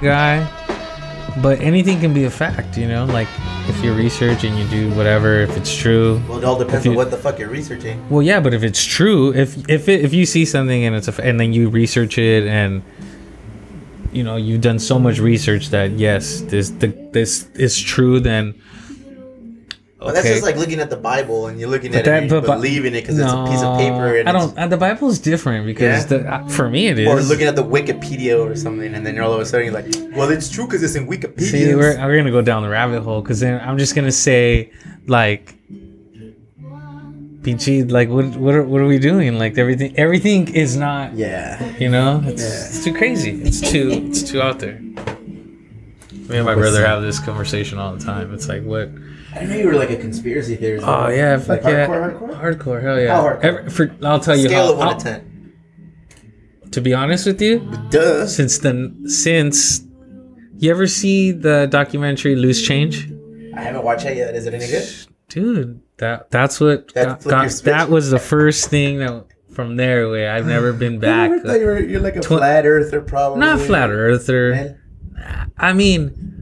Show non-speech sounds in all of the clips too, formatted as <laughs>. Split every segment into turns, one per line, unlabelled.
guy, but anything can be a fact. You know, like if you research and you do whatever, if it's true.
Well, it all depends
you-
on what the fuck you're researching.
Well, yeah, but if it's true, if if it, if you see something and it's a, and then you research it and you know you've done so much research that yes, this the, this is true, then
But that's just like looking at the Bible and you're looking
But
at
that-
it and you
but- but-
believe it because it's a piece of paper. And
I don't. Uh, the Bible's different because
Yeah?
the, uh, for me it is.
Or looking at the Wikipedia or something, and then you're all of a sudden you're like, "Well, it's true because it's in Wikipedia."
See, we're, we're gonna go down the rabbit hole because then I'm just gonna say like, PG, like what what are, what are we doing? Like everything everything is not.
yeah.
You know, it's,
Yeah.
it's too crazy. It's too it's too out there. Me and my brother have this conversation all the time. It's like what?
I didn't know you were like a conspiracy theorist.
Oh yeah,
like
fuck yeah,
hardcore, hardcore.
hardcore, hell yeah.
How hardcore?
Every- for, I'll tell you
Scale
how.
of one
I'll-
to ten.
to be honest with you,
Duh.
since then, since you ever see the documentary Loose Change?
I haven't watched it yet. Is it any good?
dude that that's what
That
got, got- that was the first thing that from there way i've never <gasps> been back
I thought you were, you're like a
Tw-
flat earther, probably.
not flat earther
Man.
i mean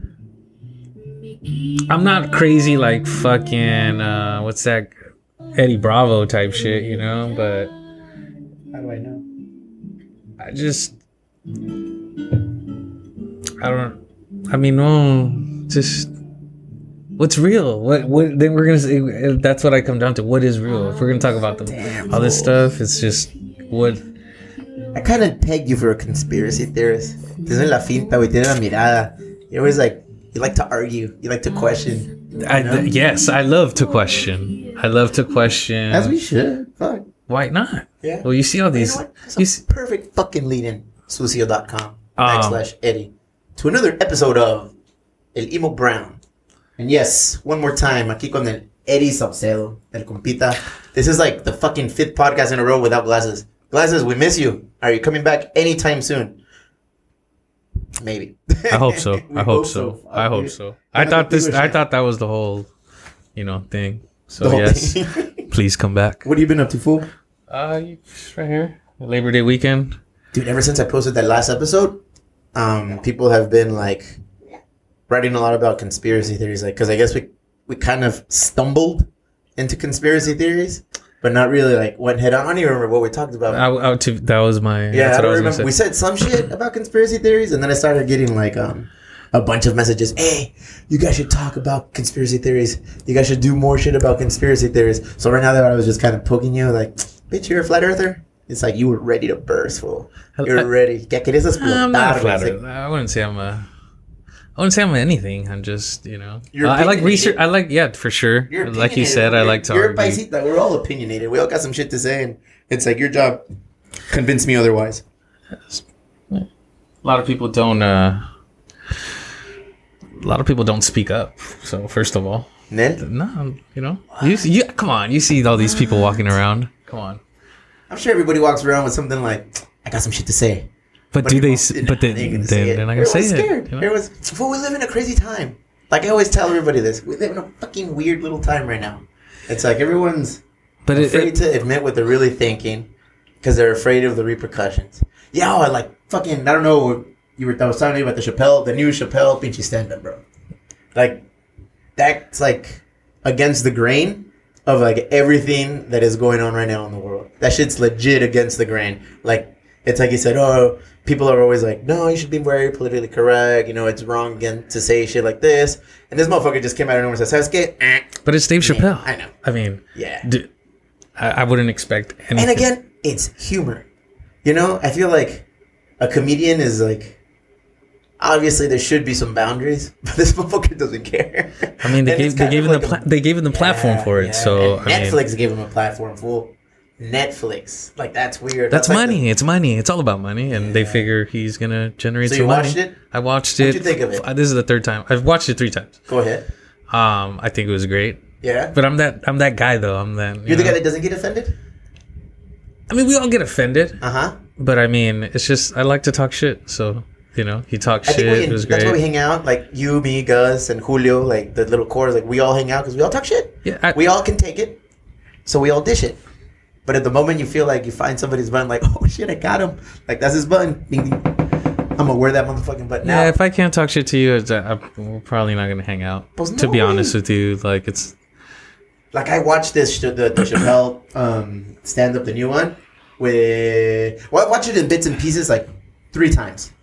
i'm not crazy like fucking uh what's that eddie bravo type shit you know but
How do I know?
i just i don't i mean no just what's real what what then we're gonna say that's what i come down to what is real if we're gonna talk about the
Damn,
all this stuff it's just what
I kind of peg you for a conspiracy theorist. Tienes la finta, güey. Tienes la mirada. You're always like, you like to argue. You like to question.
I,
know?
yes i love to question i love to question
As we should. Fuck.
why not
Yeah.
well you see all these.
You know?
You see,
perfect fucking lead in. Sucio.com
Um,
backslash Eddie. To another episode of El Emo Brown. And yes, one more time, aquí con el Eddie Saucedo, el compita. This is like the fucking fifth podcast in a row without glasses. Glasses, we miss you. Are you coming back anytime soon? Maybe.
i hope so. <laughs> I hope so. i
Fuck
hope so. I thought this i thought that was the whole you know thing. So yes.
thing. <laughs>
please come back.
What have you been up to, fool?
uh right here. Labor day weekend.
Dude, ever since I posted that last episode, um, people have been like writing a lot about conspiracy theories. Like, because I guess we we kind of stumbled into conspiracy theories, but not really like went head on. I don't even remember what we talked about.
I, I, to, that was my
yeah, I don't
I was
remember. We said some shit about conspiracy theories, and then I started getting like um a bunch of messages. Hey, you guys should talk about conspiracy theories. You guys should do more shit about conspiracy theories. So right now that I was just kind of poking you, like, bitch, you're a flat earther. It's like you were ready to burst, fool. You're
I-
ready. Ya querías
I'm not
explotar. It's
flattered.
like,
I wouldn't say I'm a. I wouldn't say I'm anything. I'm just, you know.
You're
Uh, I like research. I like, yeah, for sure.
You're
Like you said, I like to
You're
argue.
paisita. We're all opinionated. We all got some shit to say, and it's like your job. Convince me otherwise.
A lot of people don't. uh A lot of people don't speak up. So first of all,
Nel,
no, you know, you, you come on. You see all these people walking around. Come on.
I'm sure everybody walks around with something like, "I got some shit to say."
But do they? s- But then,
They ain't
then
gonna say it.
they're not gonna say it.
scared.
you know?
Everyone's, well, we live in a crazy time. Like I always tell everybody this, we live in a fucking weird little time right now. It's like everyone's
But it,
afraid
it,
to admit what they're really thinking because they're afraid of the repercussions. Yeah, I like fucking. I don't know. You were I was telling you about the Chappelle, the new Chappelle pinchy stand up, bro. Like that's like against the grain of like everything that is going on right now in the world. That shit's legit against the grain. Like it's like you said, oh, people are always like, no, you should be very politically correct. You know, it's wrong again to say shit like this. And this motherfucker just came out of nowhere and says, "Sabes? Eh."
but it's Dave Chappelle.
I know.
I mean,
Yeah.
d- I, I wouldn't expect anything.
And again, it's humor. You know, I feel like a comedian is like obviously there should be some boundaries, <laughs> but this motherfucker doesn't care.
I mean, they
And
gave they gave him the pla-
a-
they gave him the platform
Yeah,
for it.
yeah.
So I mean,
Netflix gave him a platform. Fool, Netflix. Like that's weird.
that's
like
money.
the-
it's money. It's all about money, and they figure he's gonna generate
So
some
you
money.
watched it?
I watched it.
you think of it?
This is the third time. I've watched it three times.
Go ahead.
Um, I think it was great.
Yeah.
But I'm that I'm that guy though. I'm that. you
You're the
know.
guy that doesn't get offended.
I mean, we all get offended,
Uh huh.
but I mean, it's just I like to talk shit. So you know, he talked shit.
we,
it was
that's why we hang out. Like you, me, Gus, and Julio. Like the little core. Like we all hang out because we all talk shit.
Yeah, I,
we all can take it, so we all dish it. But at the moment you feel like you find somebody's button, like, <laughs> oh shit, I got him. Like that's his button. Ding, ding. gonna wear that motherfucking button
Yeah,
out.
if I can't talk shit to you, uh, I'm probably not gonna hang out. To
no,
be
güey.
honest with you, like it's
Like I watched this the, the Chappelle um, stand up, the new one. With well, I watched it in bits and pieces like three times,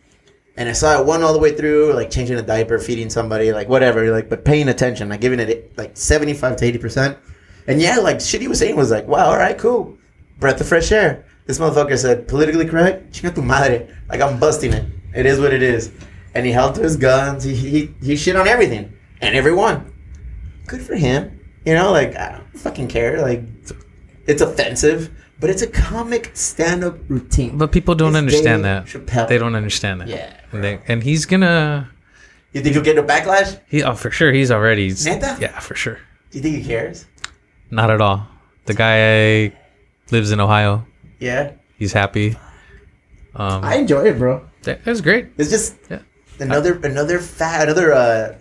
and I saw it one all the way through, like changing a diaper, feeding somebody, like whatever, like but paying attention, like giving it like seventy five to eighty percent. And yeah, like shit he was saying was like, wow, all right, cool, breath of fresh air. This motherfucker said politically correct, chinga tu madre, like I'm busting it. It is what it is. And he held to his guns. He he he shit on everything and everyone. Good for him. You know, like I don't fucking care. Like it's offensive, but it's a comic stand-up routine.
but people don't
It's
understand
Dave
that.
Chappelle.
They don't understand that.
Yeah,
And, they, and he's gonna
You think he'll get a backlash?
he oh for sure he's already
Neta?
yeah for sure
Do you think he cares?
Not at all. The guy lives in Ohio.
Yeah,
He's happy. Um,
I enjoy it, bro.
that, that's great.
It's just
Yeah.
another another fa- another uh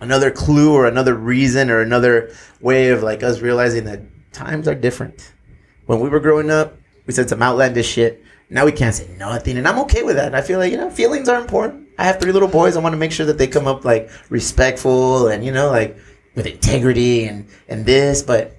another clue or another reason or another way of like us realizing that times are different. When we were growing up, we said some outlandish shit. Now we can't say nothing, and I'm okay with that. I feel like you know feelings are important. I have three little boys. I want to make sure that they come up like respectful and you know like with integrity and and this, but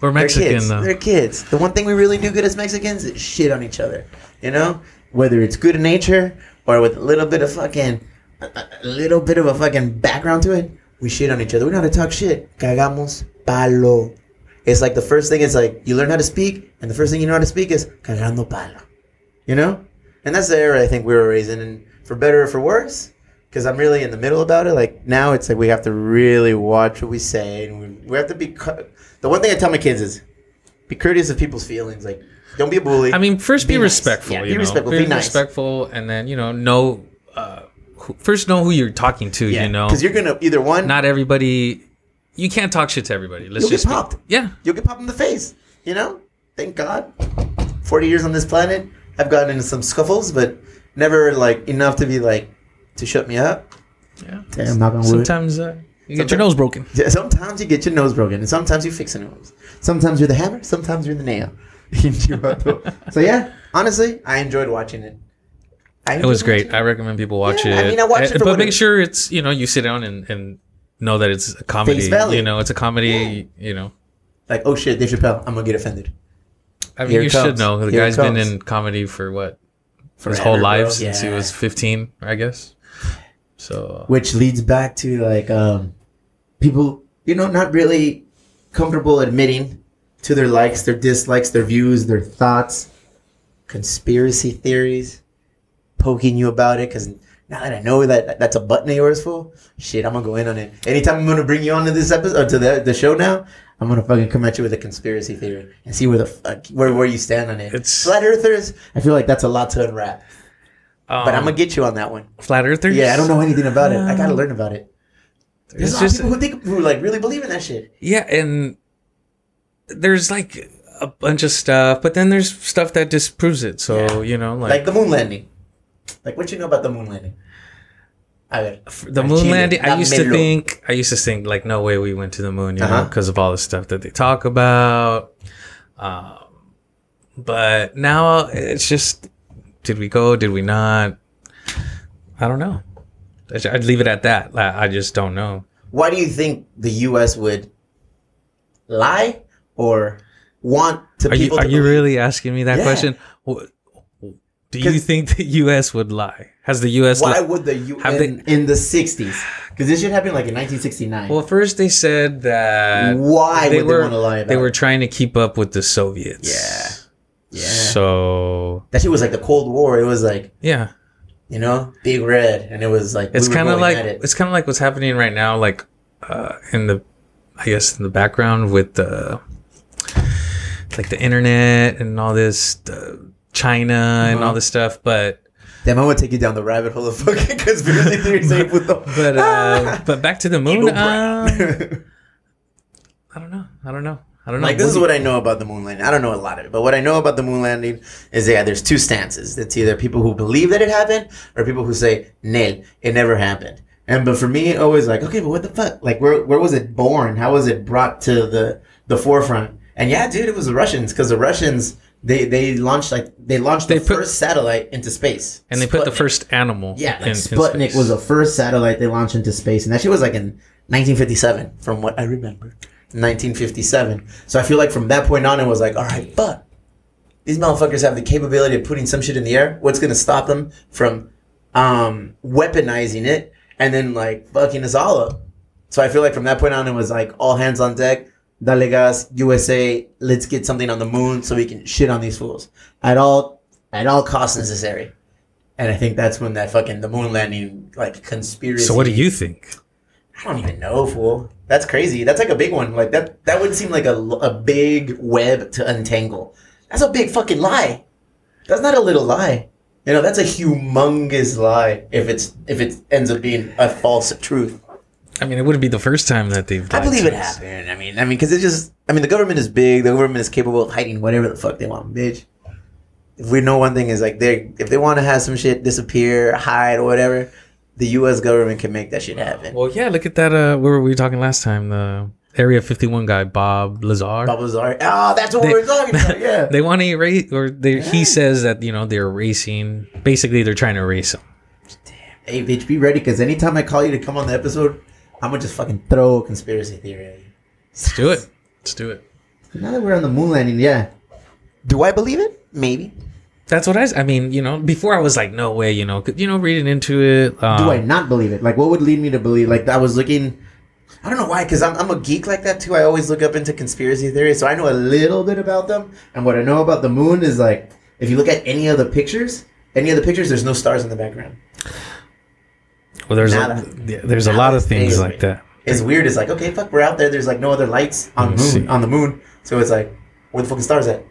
We're
they're
Mexican
kids.
though.
They're kids. The one thing we really do good as Mexicans is shit on each other. You know, whether it's good in nature or with a little bit of fucking, a, a- a little bit of a fucking background to it, we shit on each other. We know how to talk shit. Cagamos palo. It's like the first thing is like you learn how to speak, and the first thing you know how to speak is cagando palo. You know, and that's the era I think we were raised in, and for better or for worse. Because I'm really in the middle about it. Like now, it's like we have to really watch what we say, and we, we have to be. cu- The one thing I tell my kids is, be courteous of people's feelings. Like, don't be a bully.
I mean, first be,
Be nice.
respectful.
Yeah,
you
be
know?
respectful,
Be,
be nice.
respectful, and then you know know. Uh, who, first, know who you're talking to.
yeah,
You know,
because you're gonna either one,
not everybody. You can't talk shit to everybody. Let's
You'll get
just be- yeah.
you'll get popped in the face. You know, thank God. Forty years on this planet, I've gotten into some scuffles, but never like enough to be like to shut me up.
Yeah.
Damn, knock on wood.
Sometimes uh, you get your nose broken.
Yeah, sometimes you get your nose broken, and sometimes you fix a nose. Sometimes you're the hammer, sometimes you're the nail. <laughs> so yeah, honestly, I enjoyed watching it. I
It was great.
watching
I recommend people watch
Yeah,
it.
I mean, I watched
Uh,
it for
but make
it-
sure it's you know you sit down and, and know that it's a comedy. You know, it's a comedy. You know,
Like, oh shit, Dave Chappelle, I'm gonna get offended.
I mean,
Here it
you should know the
Here
guy's been in comedy for what for
his
whole life
bro.
since he was 15, I guess. So
Which leads back to like um, people, you know, not really comfortable admitting to their likes, their dislikes, their views, their thoughts, conspiracy theories, poking you about it. Because now that I know that that's a button of yours, fool, shit, I'm gonna go in on it. Anytime I'm gonna bring you onto this episode, or to the the show now, I'm gonna fucking come at you with a conspiracy theory and see where the fuck where where you stand on it.
It's-
flat earthers. I feel like that's a lot to unwrap,
um,
but I'm gonna get you on that one.
flat earthers.
Yeah, I don't know anything about it. I gotta learn about it. There's
It's
a lot of
just
people who think who like really believe in that shit.
yeah, and there's like a bunch of stuff, but then there's stuff that disproves it. So
Yeah.
you know,
Like
like,
the moon landing. Like what you know about the moon landing? I ver.
the
Al
moon
Chile,
landing. I used to think, I used to think like, no way we went to the moon, you know,
Uh-huh.
because of all the stuff that they talk about. Um, but now it's just, did we go? Did we not? I don't know. I'd leave it at that. I just don't know.
Why do you think the U.S. would lie or want to
Are you
people
are you really asking me that
Yeah.
question? Do you think the U.S. would lie? Has the U.S.
Why
li-
would the U.S.
Have
in, in the '60s? Because this shit happened like in 1969.
well, first they said that
Why
they
would
were
they want to lie about?
they were trying to keep up with the Soviets.
Yeah. Yeah.
So
that shit was like the Cold War. It was like
yeah,
you know, Big Red, and it was like
it's
we
kind of like
it.
it's kind of like what's happening right now, like uh, in the I guess in the background with the like the internet and all this the China and
Uh-huh.
all this stuff, but
Damn, I'm gonna take you down the rabbit hole of fucking conspiracy theories. <laughs> with the-
but uh, <laughs> but back to the moon. Uh, <laughs> I don't know. I don't know. I don't know.
like this is what I know about the moon landing. I don't know a lot of it, but what I know about the moon landing is yeah, there's two stances. It's either people who believe that it happened or people who say, "Nil, it never happened." And but for me, it always like, okay, but what the fuck? Like, where where was it born? How was it brought to the the forefront? And yeah, dude, it was the Russians because the Russians They they launched like they launched
They
the
put-
first satellite into space,
And they put the first animal.
Yeah, like
in- in
Sputnik
space.
was the first satellite they launched into space, and that shit was like in 1957, from what I remember. 1957. So I feel like from that point on, it was like, all right, fuck. These motherfuckers have the capability of putting some shit in the air. What's gonna stop them from um, weaponizing it and then like fucking us all up? So I feel like from that point on, it was like all hands on deck. Dale gas, USA. Let's get something on the moon so we can shit on these fools at all at all costs necessary. And I think that's when that fucking the moon landing like conspiracy.
So what do you think?
I don't even know, fool. That's crazy. That's like a big one. Like that. That would seem like a, a big web to untangle. That's a big fucking lie. That's not a little lie. You know, that's a humongous lie. If it's if it ends up being a false truth.
I mean, it wouldn't be the first time that they've.
Done
I
believe it
us.
happened. I mean, I mean, because it's just. I mean, the government is big. The government is capable of hiding whatever the fuck they want, bitch. If we know one thing is like they if they want to have some shit disappear, hide or whatever, the U.S. government can make that shit happen.
Well, yeah. Look at that. Uh, where were we talking last time? The Area 51 guy, Bob Lazar.
Bob Lazar. Oh, that's what
They-
we're talking about. <laughs> Yeah.
they want to erase, or they, he says that you know they're erasing. Basically, they're trying to erase him. Damn.
hey, bitch, be ready because anytime I call you to come on the episode, I'm gonna just fucking throw a conspiracy theory at you.
Let's do it. Let's do it.
Now that we're on the moon landing, yeah. Do I believe it? Maybe.
That's what I. I mean, you know, before I was like, no way, you know, you know, reading into it. Um,
Do I not believe it? Like, what would lead me to believe? Like, I was looking. I don't know why, because I'm, I'm a geek like that too. I always look up into conspiracy theories, so I know a little bit about them. And what I know about the moon is like, if you look at any of the pictures, any of the pictures, there's no stars in the background.
Well, there's a,
Nada.
there's a lot of things like that.
It's weird. It's like, okay, fuck, we're out there. There's like no other lights on the moon. On the moon, so it's like, where the fucking stars at?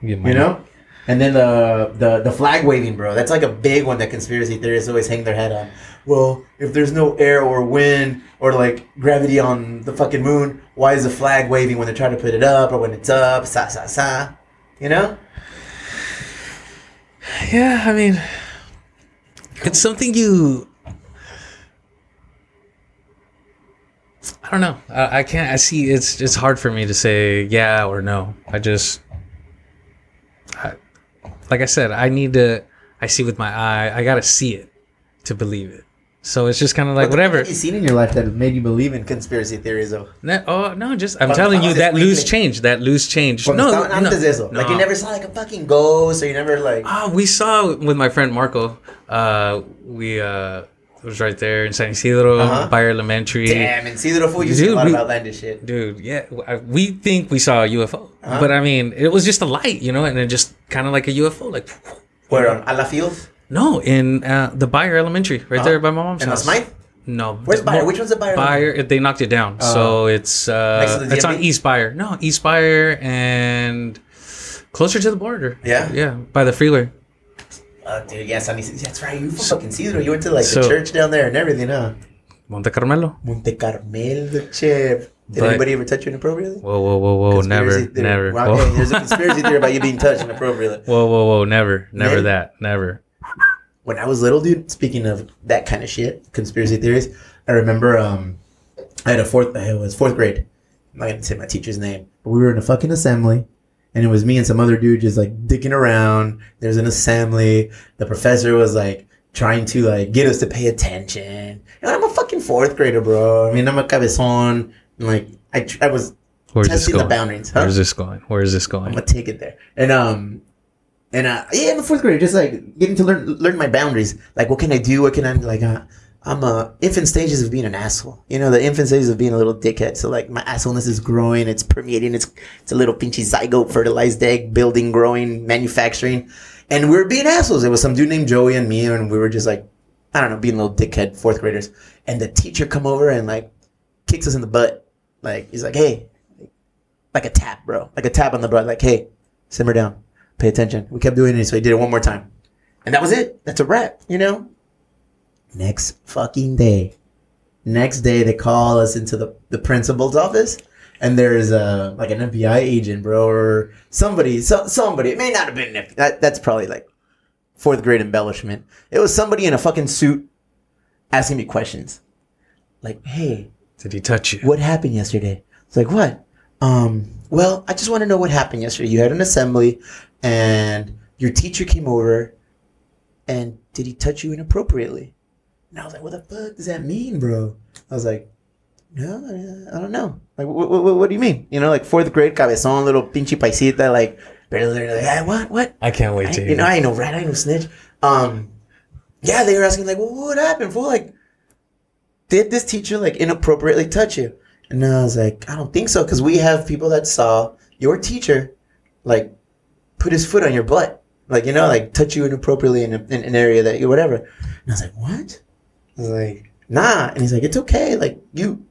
You know? And then the, the the flag waving, bro. That's like a big one that conspiracy theorists always hang their head on. Well, if there's no air or wind or like gravity on the fucking moon, why is the flag waving when they're trying to put it up or when it's up? Sa sa sa. You know?
Yeah, I mean, it's something you. I don't know. I, I can't. I see. It's it's hard for me to say yeah or no. I just, I, like I said, I need to. I see with my eye. I gotta see it to believe it. So it's just kind of like
What
whatever.
have you seen in your life that made you believe in conspiracy theories, though?
No, oh no, just I'm
Cuando
telling you that loose change. That loose change. No, no,
antes de eso. Like you never saw like a fucking ghost or you never like.
Ah, we saw with my friend Marco. Uh, we uh, was right there in San Ysidro,
Uh-huh.
Beyer Elementary.
Damn, little fool, you see a
Dude,
lot
we-
of outlandish shit.
Dude, yeah, we think we saw a UFO,
Uh-huh.
but I mean, it was just a light, you know, and it just kind of like a UFO, like
Where on a la field?
no, in uh, the Beyer Elementary, right
Uh-huh.
there by my mom's
And
house.
that's mine?
No,
Where's Beyer? Which one's the Beyer?
Beyer, they knocked it down, so it's
Next
uh,
to the
it's on East Beyer. No, East Beyer and closer to the border.
Yeah?
yeah, by the freeway.
Uh, dude, yeah, San Ysidro. That's right. You from fucking Ysidro. You went to like
So-
the church down there and everything, huh?
Monte Carmelo.
Monte Carmel, the chip. Did
But-
anybody ever touch you inappropriately?
Whoa, whoa, whoa, whoa! Never,
Conspiracy theory.
never.
Well,
Whoa.
hey, there's a <laughs> conspiracy theory about you being touched inappropriately.
whoa, whoa, whoa! Never, never
Man.
that, never.
When I was little, dude, speaking of that kind of shit, conspiracy theories, I remember um, I had a fourth, it was fourth grade. I'm not gonna say my teacher's name, but we were in a fucking assembly, and it was me and some other dude just like dicking around. There's an assembly. The professor was like trying to like get us to pay attention. And I'm a fucking fourth grader, bro. I mean, I'm a cabezon. And, like I, I was
Where's
testing the boundaries. Huh?
Where's this going? Where is this going?
I'm gonna take it there. And um, and uh, yeah, in the fourth grade, just like getting to learn learn my boundaries. Like, what can I do? What can I like? Uh, I'm uh, infant stages of being an asshole. You know, the infant stages of being a little dickhead. So like, my assholeness is growing. It's permeating. It's it's a little pinchy zygote, fertilized egg, building, growing, manufacturing. And we were being assholes. It was some dude named Joey and me, and we were just like, I don't know, being little dickhead fourth graders. And the teacher come over and like kicks us in the butt. Like he's like, hey, like a tap, bro, like a tap on the butt. Like, hey, simmer down, pay attention. We kept doing it, so he did it one more time, and that was it. That's a wrap, you know. Next fucking day, next day they call us into the the principal's office, and there's a like an FBI agent, bro, or somebody, so, somebody. It may not have been an F- that. That's probably like fourth grade embellishment. It was somebody in a fucking suit asking me questions, like, hey,
Did he touch you?
what happened yesterday? It's like, what? Um, well, I just want to know what happened yesterday. You had an assembly, and your teacher came over, and did he touch you inappropriately? And I was like, what the fuck does that mean, bro? I was like, no, I don't know. Like, what, what, what do you mean? You know, like fourth grade, cabezón, little pinche paisita, like, barely, like, hey, what, what?
I can't wait
I,
to
you know, I ain't no rat, I ain't no snitch. Um, yeah, they were asking like, well, what happened? Fool, like, did this teacher like inappropriately touch you? And I was like, I don't think so, because we have people that saw your teacher like put his foot on your butt, like you know, like touch you inappropriately in, a, in an area that you whatever. And I was like, what? I was like, nah. And he's like, it's okay. Like you,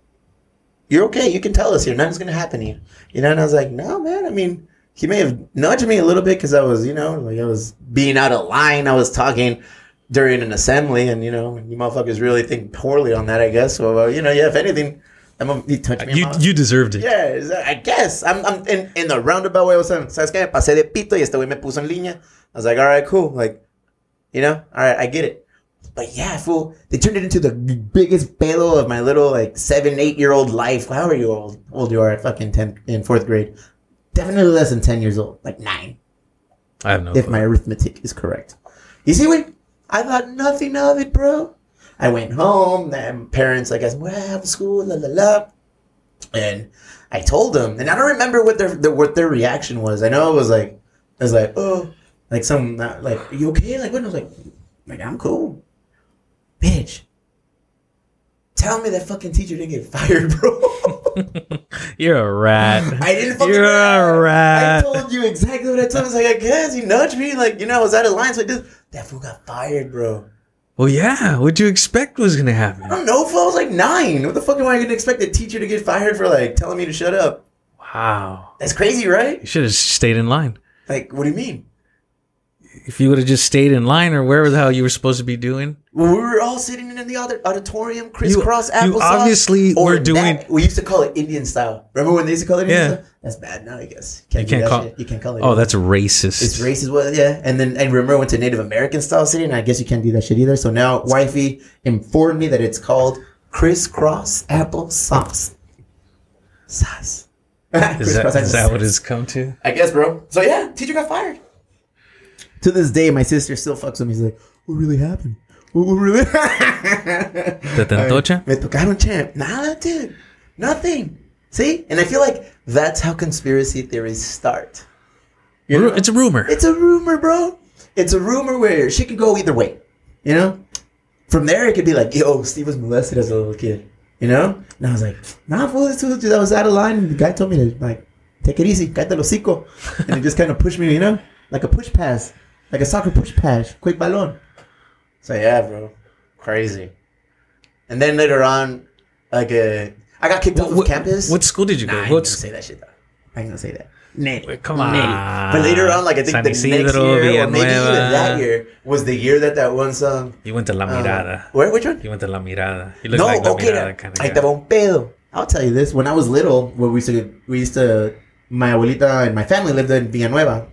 you're okay. You can tell us here. Nothing's gonna happen to you. You know. And I was like, no, man. I mean, he may have nudged me a little bit because I was, you know, like I was being out of line. I was talking during an assembly, and you know, you motherfuckers really think poorly on that, I guess. So, uh, you know, yeah, if anything, I'm gonna he touched me.
you
on
you deserved it.
yeah, I guess. I'm, I'm in, in the roundabout way. I was saying, ¿sabes qué? Me pasé de pito y este güey me puso en línea. I was like, all right, cool. Like, you know, all right, I get it. But yeah, fool, they turned it into the biggest pedo of my little like seven, eight year old life. However you old old you are at fucking ten in fourth grade, definitely less than ten years old, like nine,
I have no.
if
clue.
my arithmetic is correct. You see, when I thought nothing of it, bro. I went home. And parents, like, I said, well, have school, la la la. And I told them, and I don't remember what their, what their reaction was. I know it was like, I was like, oh, like some like, you okay? Like, what? I was like, like I'm cool, bitch. Tell me that fucking teacher didn't get <laughs> fired, bro. <laughs>
You're a rat. <laughs>
I didn't fucking
You're a rat.
I told you exactly what I told. I was like, I guess he nudged me, like you know, I was out of line, so I just that fool got fired, bro.
Well, yeah. What'd you expect was gonna happen?
I don't know, fool. I was like nine. What the fuck am I gonna expect a teacher to get fired for like telling me to shut up?
Wow.
That's crazy, right?
You should have stayed in line.
Like, what do you mean?
If you would have just stayed in line or wherever the hell you were supposed to be doing.
Well, we were all sitting in the other auditorium, crisscross
you
applesauce.
obviously
or
were doing-
that- we used to call it Indian style. Remember when they used to call it Indian
Yeah.
style? That's bad now, I guess.
You can't call.
shit. You can't call it.
Oh, that's racist.
It's racist, well, yeah. And then I remember I went to Native American style city, and I guess you can't do that shit either. So now wifey informed me that it's called crisscross applesauce. Sauce. <laughs>
Is that, is that what it's come to?
I guess, bro. So yeah, teacher got fired. To this day, my sister still fucks with me. He's like, "What really happened? What, what really?" <laughs>
¿Te antocha?
Me tocaron, champ. Nada, dude. Nothing. See, and I feel like that's how conspiracy theories start. You know?
It's a rumor.
It's a rumor, bro. It's a rumor where she could go either way. You know? From there, it could be like, yo, Steve was molested as a little kid. You know? And I was like, nah, fool, this was just, I was out of line. And the guy told me to, like, take it easy, cállate el hocico. And he just kind of pushed me, you know? Like a push pass. Like a soccer push pass. Quick balón. So, yeah, bro. Crazy. And then later on, like, uh, I got kicked off of
What,
campus.
what school did you go?
Nah, I
go?
ain't gonna say that shit though. I ain't gonna say that. Nay,
Come
nay.
on.
But later on, like I think
San
the next
Ysidro,
year, or maybe even that year, was the year that that one song.
you went to La
uh,
Mirada.
where? Which one?
You went to La Mirada. You look
No,
like La
okay.
Mirada kind of
te
guy.
un pedo. I'll tell you this. When I was little, where we used to, we used to, my abuelita and my family lived in Villanueva.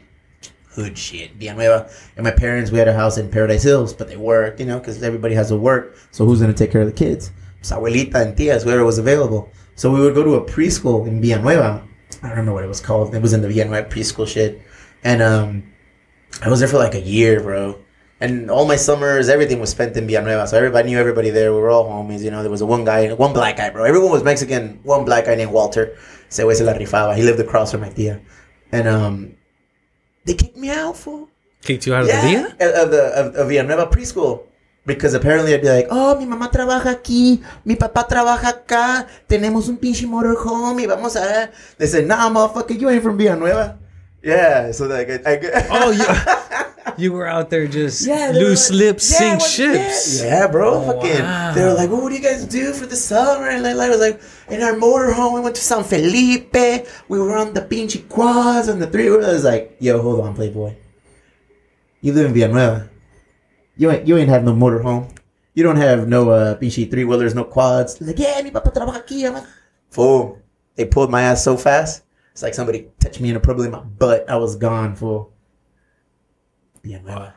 Hood shit, Villanueva. And my parents, we had a house in Paradise Hills, but they worked, you know, because everybody has to work. So who's gonna take care of the kids? Pues abuelita and tias, whoever was available. So we would go to a preschool in Villanueva. I don't remember what it was called. It was in the Villanueva preschool shit. And um, I was there for like a year, bro. And all my summers, everything was spent in Villanueva. So everybody knew everybody there. We were all homies. You know, there was a one guy, one black guy, bro. Everyone was Mexican. One black guy named Walter. Se la rifaba. He lived across from my tia. And um, they kicked me out, for.
Kicked you out of the
Yeah,
Villa?
of the of, of Villanueva preschool. Because apparently I'd be like, oh, mi mamá trabaja aquí, mi papá trabaja acá, tenemos un pinche motorhome y vamos a... They said, nah, motherfucker, you ain't from Villanueva. Yeah, so like, I, I
Oh, you, <laughs> you were out there just
Yeah,
loose
like-
lips,
yeah,
sink
well,
ships.
Yeah, yeah, bro.
Oh,
fucking.
wow.
They were like, well, "What do you guys do for the summer?" And like, I was like, "In our motorhome, we went to San Felipe. We were on the pinche quads and the three I was like, "Yo, hold on, Playboy. You live in Villanueva. You ain't you ain't have no motorhome. You don't have no uh pinche three wheelers, no quads." Like, yeah, mi papá trabaja aquí. I'm like, fool. They pulled my ass so fast. It's like somebody touched me inappropriately in my butt. I was gone, fool. Villanueva.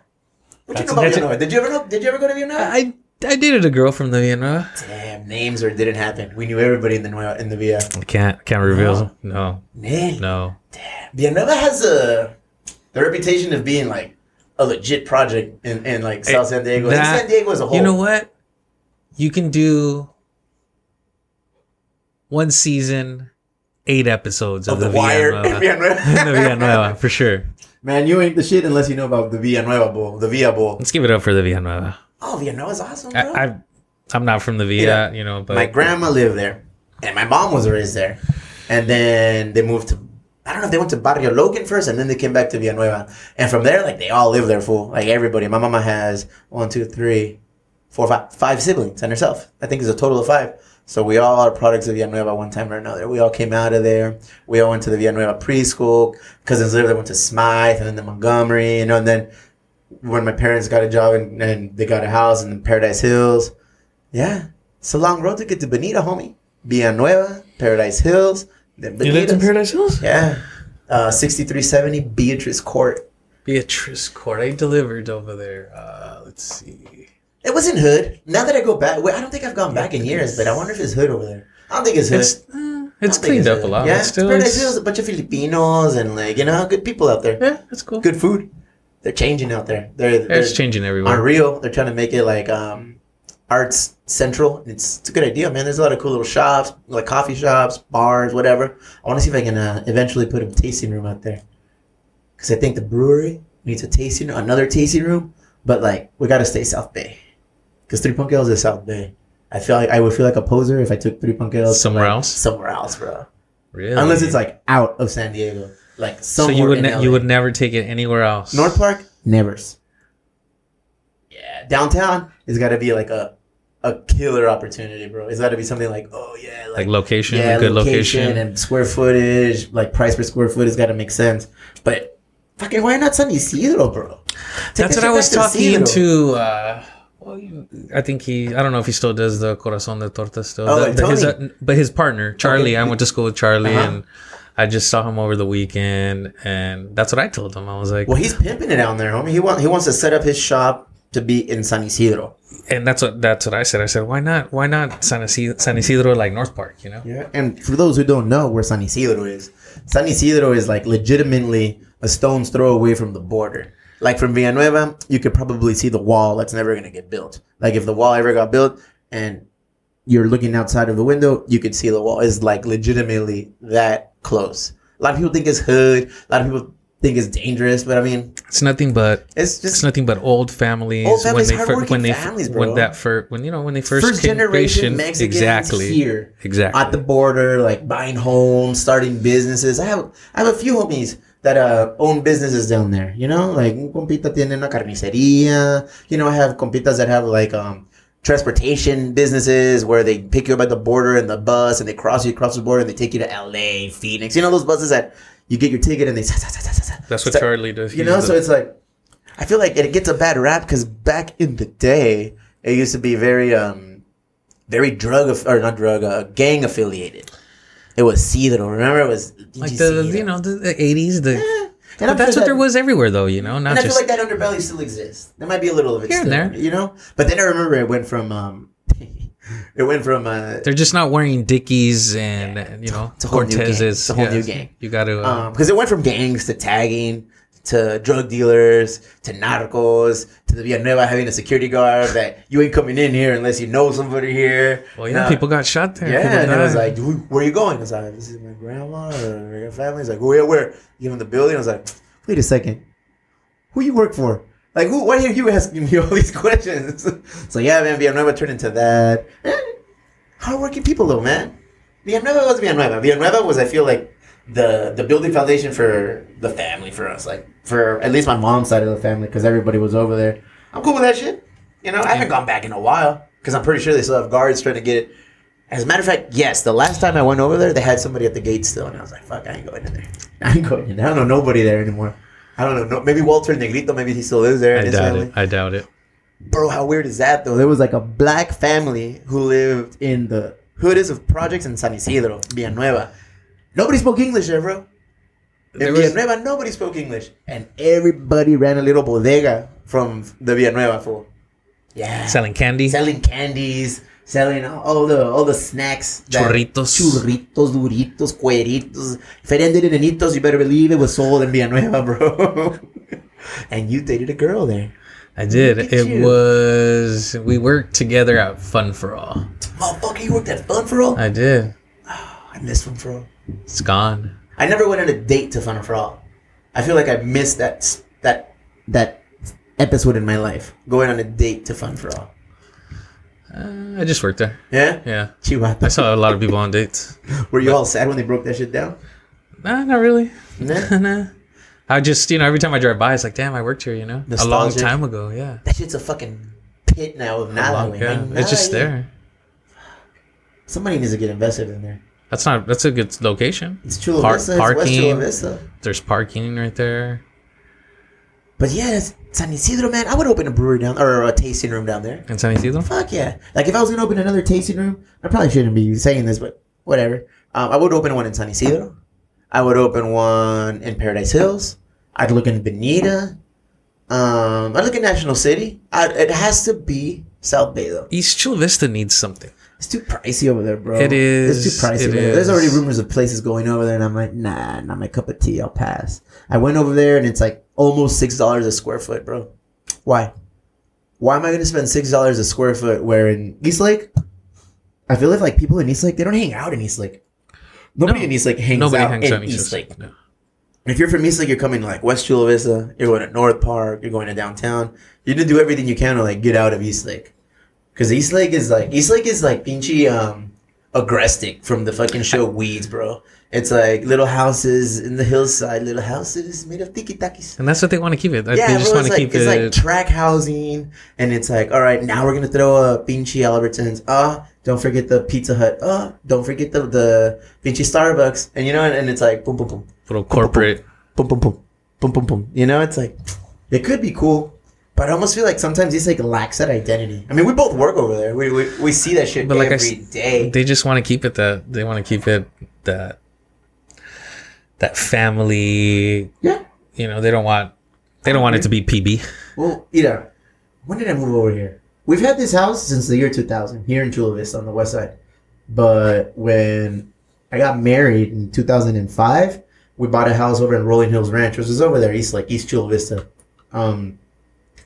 What you know about
that's-
Did you ever know? Did you ever go to Villanueva?
I I dated a girl from the Villanueva.
Damn, names or didn't happen. We knew everybody in the Nueva, in the Villa.
I can't can't reveal. Them. No,
Man,
no.
Villanueva has a the reputation of being like a legit project in, in like South San Diego.
That-
San Diego as a whole.
You know what? You can do one season, eight episodes of,
Of
the,
the Wire
Villanueva.
Villanueva. <laughs>
the Villanueva <laughs> for sure.
Man, you ain't the shit unless you know about the Villanueva Bowl, the Villa Bowl.
Let's give it up for the Villanueva.
Oh, Villanueva's awesome, bro.
I, I I'm not from the Villa,
Yeah.
you know, but
my grandma lived there, and my mom was raised there, and then they moved to. I don't know if they went to Barrio Logan first, and then they came back to Villanueva, and from there, like they all live there, full like everybody. My mama has one, two, three, four, five, five siblings, and herself. I think it's a total of five. So we all are products of Villanueva one time or another. We all came out of there. We all went to the Villanueva preschool. Cousins lived there, went to Smythe, and then the Montgomery, you know, and then when my parents got a job and, and they got a house in Paradise Hills. Yeah, it's a long road to get to Bonita, homie. Villanueva, Paradise Hills, then
you lived in Paradise Hills.
Yeah, uh, 6370 Beatrice Court.
Beatrice Court. I delivered over there. Uh, let's see.
It wasn't hood. Now that I go back, wait, I don't think I've gone back in years, but I wonder if it's hood over there. I don't think it's hood.
It's uh, it's cleaned up
hood.
a lot.
Yeah,
but still,
Paradise
it's-
Hills, a bunch of Filipinos and like you know, good people out there.
yeah, it's cool.
Good food. They're changing out there. They're, they're
It's changing everywhere.
Unreal. They're trying to make it like um, arts central. It's, it's a good idea, man. There's a lot of cool little shops, like coffee shops, bars, whatever. I want to see if I can uh, eventually put a tasting room out there. Because I think the brewery needs a tasting, another tasting room. But like, we got to stay South Bay. Because Three Punk Ales is South Bay. I feel like I would feel like a poser if I took Three Punk Ales to,
Somewhere
like,
else?
Somewhere else, bro.
Really?
Unless it's like out of San Diego, like somewhere.
so you would
in
ne-
LA.
you would never take it anywhere else.
North Park, nevers. Yeah, downtown has got to be like a a killer opportunity, bro. It's got to be something like, oh yeah,
like
like,
location,
yeah,
a good location.
and square footage, like price per square foot has got to make sense. But fucking, why not San Ysidro, bro? Take
That's what I was talking to. Uh, well, I think he. I don't know if he still does the Corazon de Torta still.
Oh,
The-
like
the- his, uh, but his partner Charlie. I went to school with Charlie,
Uh-huh.
and I just saw him over the weekend, and that's what I told him. I was like,
Well, he's pimping it down there, homie. He want he wants to set up his shop to be in San Ysidro.
and that's what that's what I said. I said, why not? Why not San Ysidro, San Ysidro like North Park? You know?
Yeah. And for those who don't know where San Ysidro is, San Ysidro is like legitimately a stone's throw away from the border. Like from Villanueva, you could probably see the wall that's never going to get built. Like if the wall ever got built and you're looking outside of the window, you could see the wall is like legitimately that close. A lot of people think it's hood. A lot of people think it's dangerous, but I mean,
It's nothing but
it's just it's
nothing but old families.
Old families,
when they fir- when they
families,
when that for when you know when they first,
first generation Mexicans
exactly
here.
exactly
at the border, like buying homes, starting businesses. I have I have a few homies that uh, own businesses down there. You know, like un compita tiene una carnicería. You know, I have compitas that have like um transportation businesses where they pick you up at the border in the bus and they cross you across the border and they take you to LA, Phoenix. You know those buses that you get your ticket and they.
that's what Charlie does.
You know, so it's like I feel like it gets a bad rap because back in the day, it used to be very um very drug aff- or not drug uh, gang affiliated. It was Cedro. Remember, it was
like the
Cedro.
you know the eighties. The
And
but
I'm
that's what there was everywhere though. You know, not
And I feel
just
like that underbelly still exists. There might be a little of it
Here and there.
you know. But then I remember it went from um, <laughs> it went from uh,
they're just not wearing Dickies and you know
It's a whole new gang.
Cortezes.
It's a whole new gang.
You got to. Uh,
um because it went from gangs to tagging to drug dealers to narcos to the Villanueva having a security guard that you ain't coming in here unless you know somebody here.
well, yeah,
Nah.
people got shot there.
Yeah, and it was like, "Who- where are you going? I was like, this is my grandma or your family. He's like, where, where? Give him the building. I was like, wait a second, who you work for? Like, who? Why are you asking me <laughs> all these questions? so yeah, man, Villanueva turned into that. Hardworking people though, man. Villanueva was Villanueva. Villanueva was, I feel like, the the building foundation for the family for us. Like for at least my mom's side of the family, because everybody was over there. I'm cool with that shit. You know, I haven't gone back in a while because I'm pretty sure they still have guards trying to get it. As a matter of fact, yes, the last time I went over there, they had somebody at the gate still, and I was like, "Fuck, I ain't going in there. <laughs> I ain't going in there. I don't know nobody there anymore. I don't know. No, maybe Walter Negrito, maybe he still lives there.
I doubt
family.
it. I doubt it.
Bro, how weird is that though? There was like a black family who lived in the hoodies of projects in San Ysidro, Villanueva. Nobody spoke English there, bro. In
was-
Villanueva, nobody spoke English, and everybody ran a little bodega from the Villanueva for. Yeah.
selling candy.
selling candies, selling all, all the all the snacks.
Churritos.
churritos, duritos, cueritos, Feria de Nenitos. You better believe it was sold in Villanueva, bro. <laughs> and you dated a girl there,
I did. It
you.
was we worked together at Fun for All.
motherfucker. You worked at Fun for All.
I did. <sighs>
I miss Fun for All.
It's gone.
I never went on a date to Fun for All. I feel like I missed that that that episode in my life. Going on a date to Fun for All.
Uh, I just worked there.
Yeah.
Yeah.
Chihuahua.
I saw a lot of people on dates.
Were you all sad when they broke that shit down?
Nah, not really.
Nah. <laughs>
nah. I just, you know, every time I drive by, it's like, damn, I worked here, you know, a long time ago. Yeah.
That shit's a fucking pit now of
yeah. It's just there.
Somebody needs to get invested in there.
That's not. That's a good location.
It's Chula
Par-
Vista. It's West Chula. Vista.
There's parking right there.
But yeah, it's San Ysidro, man. I would open a brewery down or a tasting room down there.
In San Ysidro.
Fuck yeah! Like if I was gonna open another tasting room, I probably shouldn't be saying this, but whatever. Um, I would open one in San Ysidro. I would open one in Paradise Hills. I'd look in Bonita. Um, I'd look in National City. i it has to be South Bay though.
East Chula Vista needs something.
It's too pricey over there, bro.
It is.
It's too pricey.
It
over there. There's already rumors of places going over there, and I'm like, nah, not my cup of tea. I'll pass. I went over there, and it's like almost six dollars a square foot, bro. Why? Why am I gonna spend six dollars a square foot? Where in East Lake, I feel like like people in East Lake they don't hang out in East Lake. Nobody
No.
in East Lake hangs
Nobody
out
hangs
in
out in
East
East
Lake.
No.
If you're from East Lake, you're coming to like West Chula Vista. You're going to North Park. You're going to downtown. You're gonna do everything you can to like get out of East Lake, because East Lake is like East Lake is like pinchy um agrestic from the fucking show Weeds, bro. It's like little houses in the hillside, little houses made of tiki takis.
And that's what they want to keep it.
Yeah,
they just want to
like
keep
it's
it.
like track housing, and it's like, all right, now we're gonna throw a pinchy Albertsons. Ah, don't forget the Pizza Hut. Ah, don't forget the the pinchy Starbucks. And you know, and, and it's like boom, boom, boom
little corporate.
boom, boom, boom, boom, boom, boom. You know, it's like it could be cool, but I almost feel like sometimes it's like lacks that identity. I mean, we both work over there. We we, we see that shit
But like I
every day.
They just want to keep it that. They want to keep it that. That family.
Yeah.
You know, they don't want. They don't want it to be PB.
Well, Ida, when did I move over here? We've had this house since the year 2000 here in Chula Vista on the west side. But when I got married in 2005, we bought a house over in Rolling Hills Ranch, which is over there, east like East Chula Vista. Um,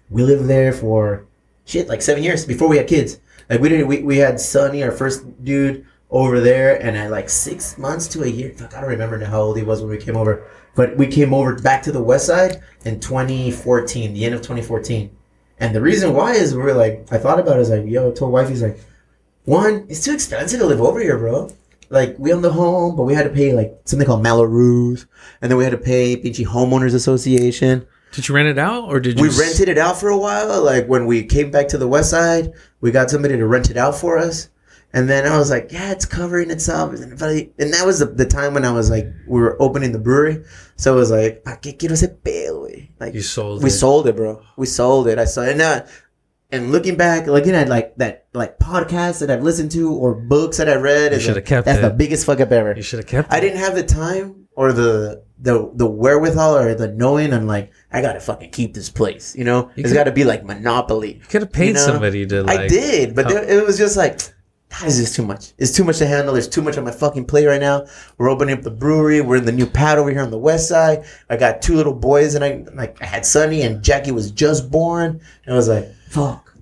we lived there for shit like seven years before we had kids. Like we didn't. we, we had Sonny, our first dude, over there, and at like six months to a year. Fuck, I don't remember now how old he was when we came over. But we came over back to the west side in 2014, the end of 2014. And the reason why is we were like, I thought about it, was like, yo, I told he's like, one, it's too expensive to live over here, bro. Like, we own the home, but we had to pay like something called Mello-Roos. And then we had to pay Pinchy Homeowners Association.
Did you rent it out or did you?
We
s-
rented it out for a while. Like when we came back to the west side, we got somebody to rent it out for us. And then I was like, yeah, it's covering itself. And if I- and that was the, the time when I was like, we were opening the brewery. So it was like, ¿pa qué quiero ese pedo, güey? Like,
You sold
we
it.
sold it, bro. We sold it. I saw it. Now, uh, and looking back, looking at like that, like podcasts that I've listened to or books that I read,
You shoulda
like,
kept
that's the biggest fuck up ever.
You should have kept.
I
it.
didn't have the time or the the the wherewithal or the knowing. I'm like, I gotta fucking keep this place. You know,
You
it's got to be like monopoly.
You could have paid
you know?
somebody to like.
I did, but there, it was just like, God, this too much. It's too much to handle. There's too much on my fucking plate right now. We're opening up the brewery. We're in the new pad over here on the west side. I got two little boys, and I like I had Sonny and Jackie was just born, and I was like, fuck,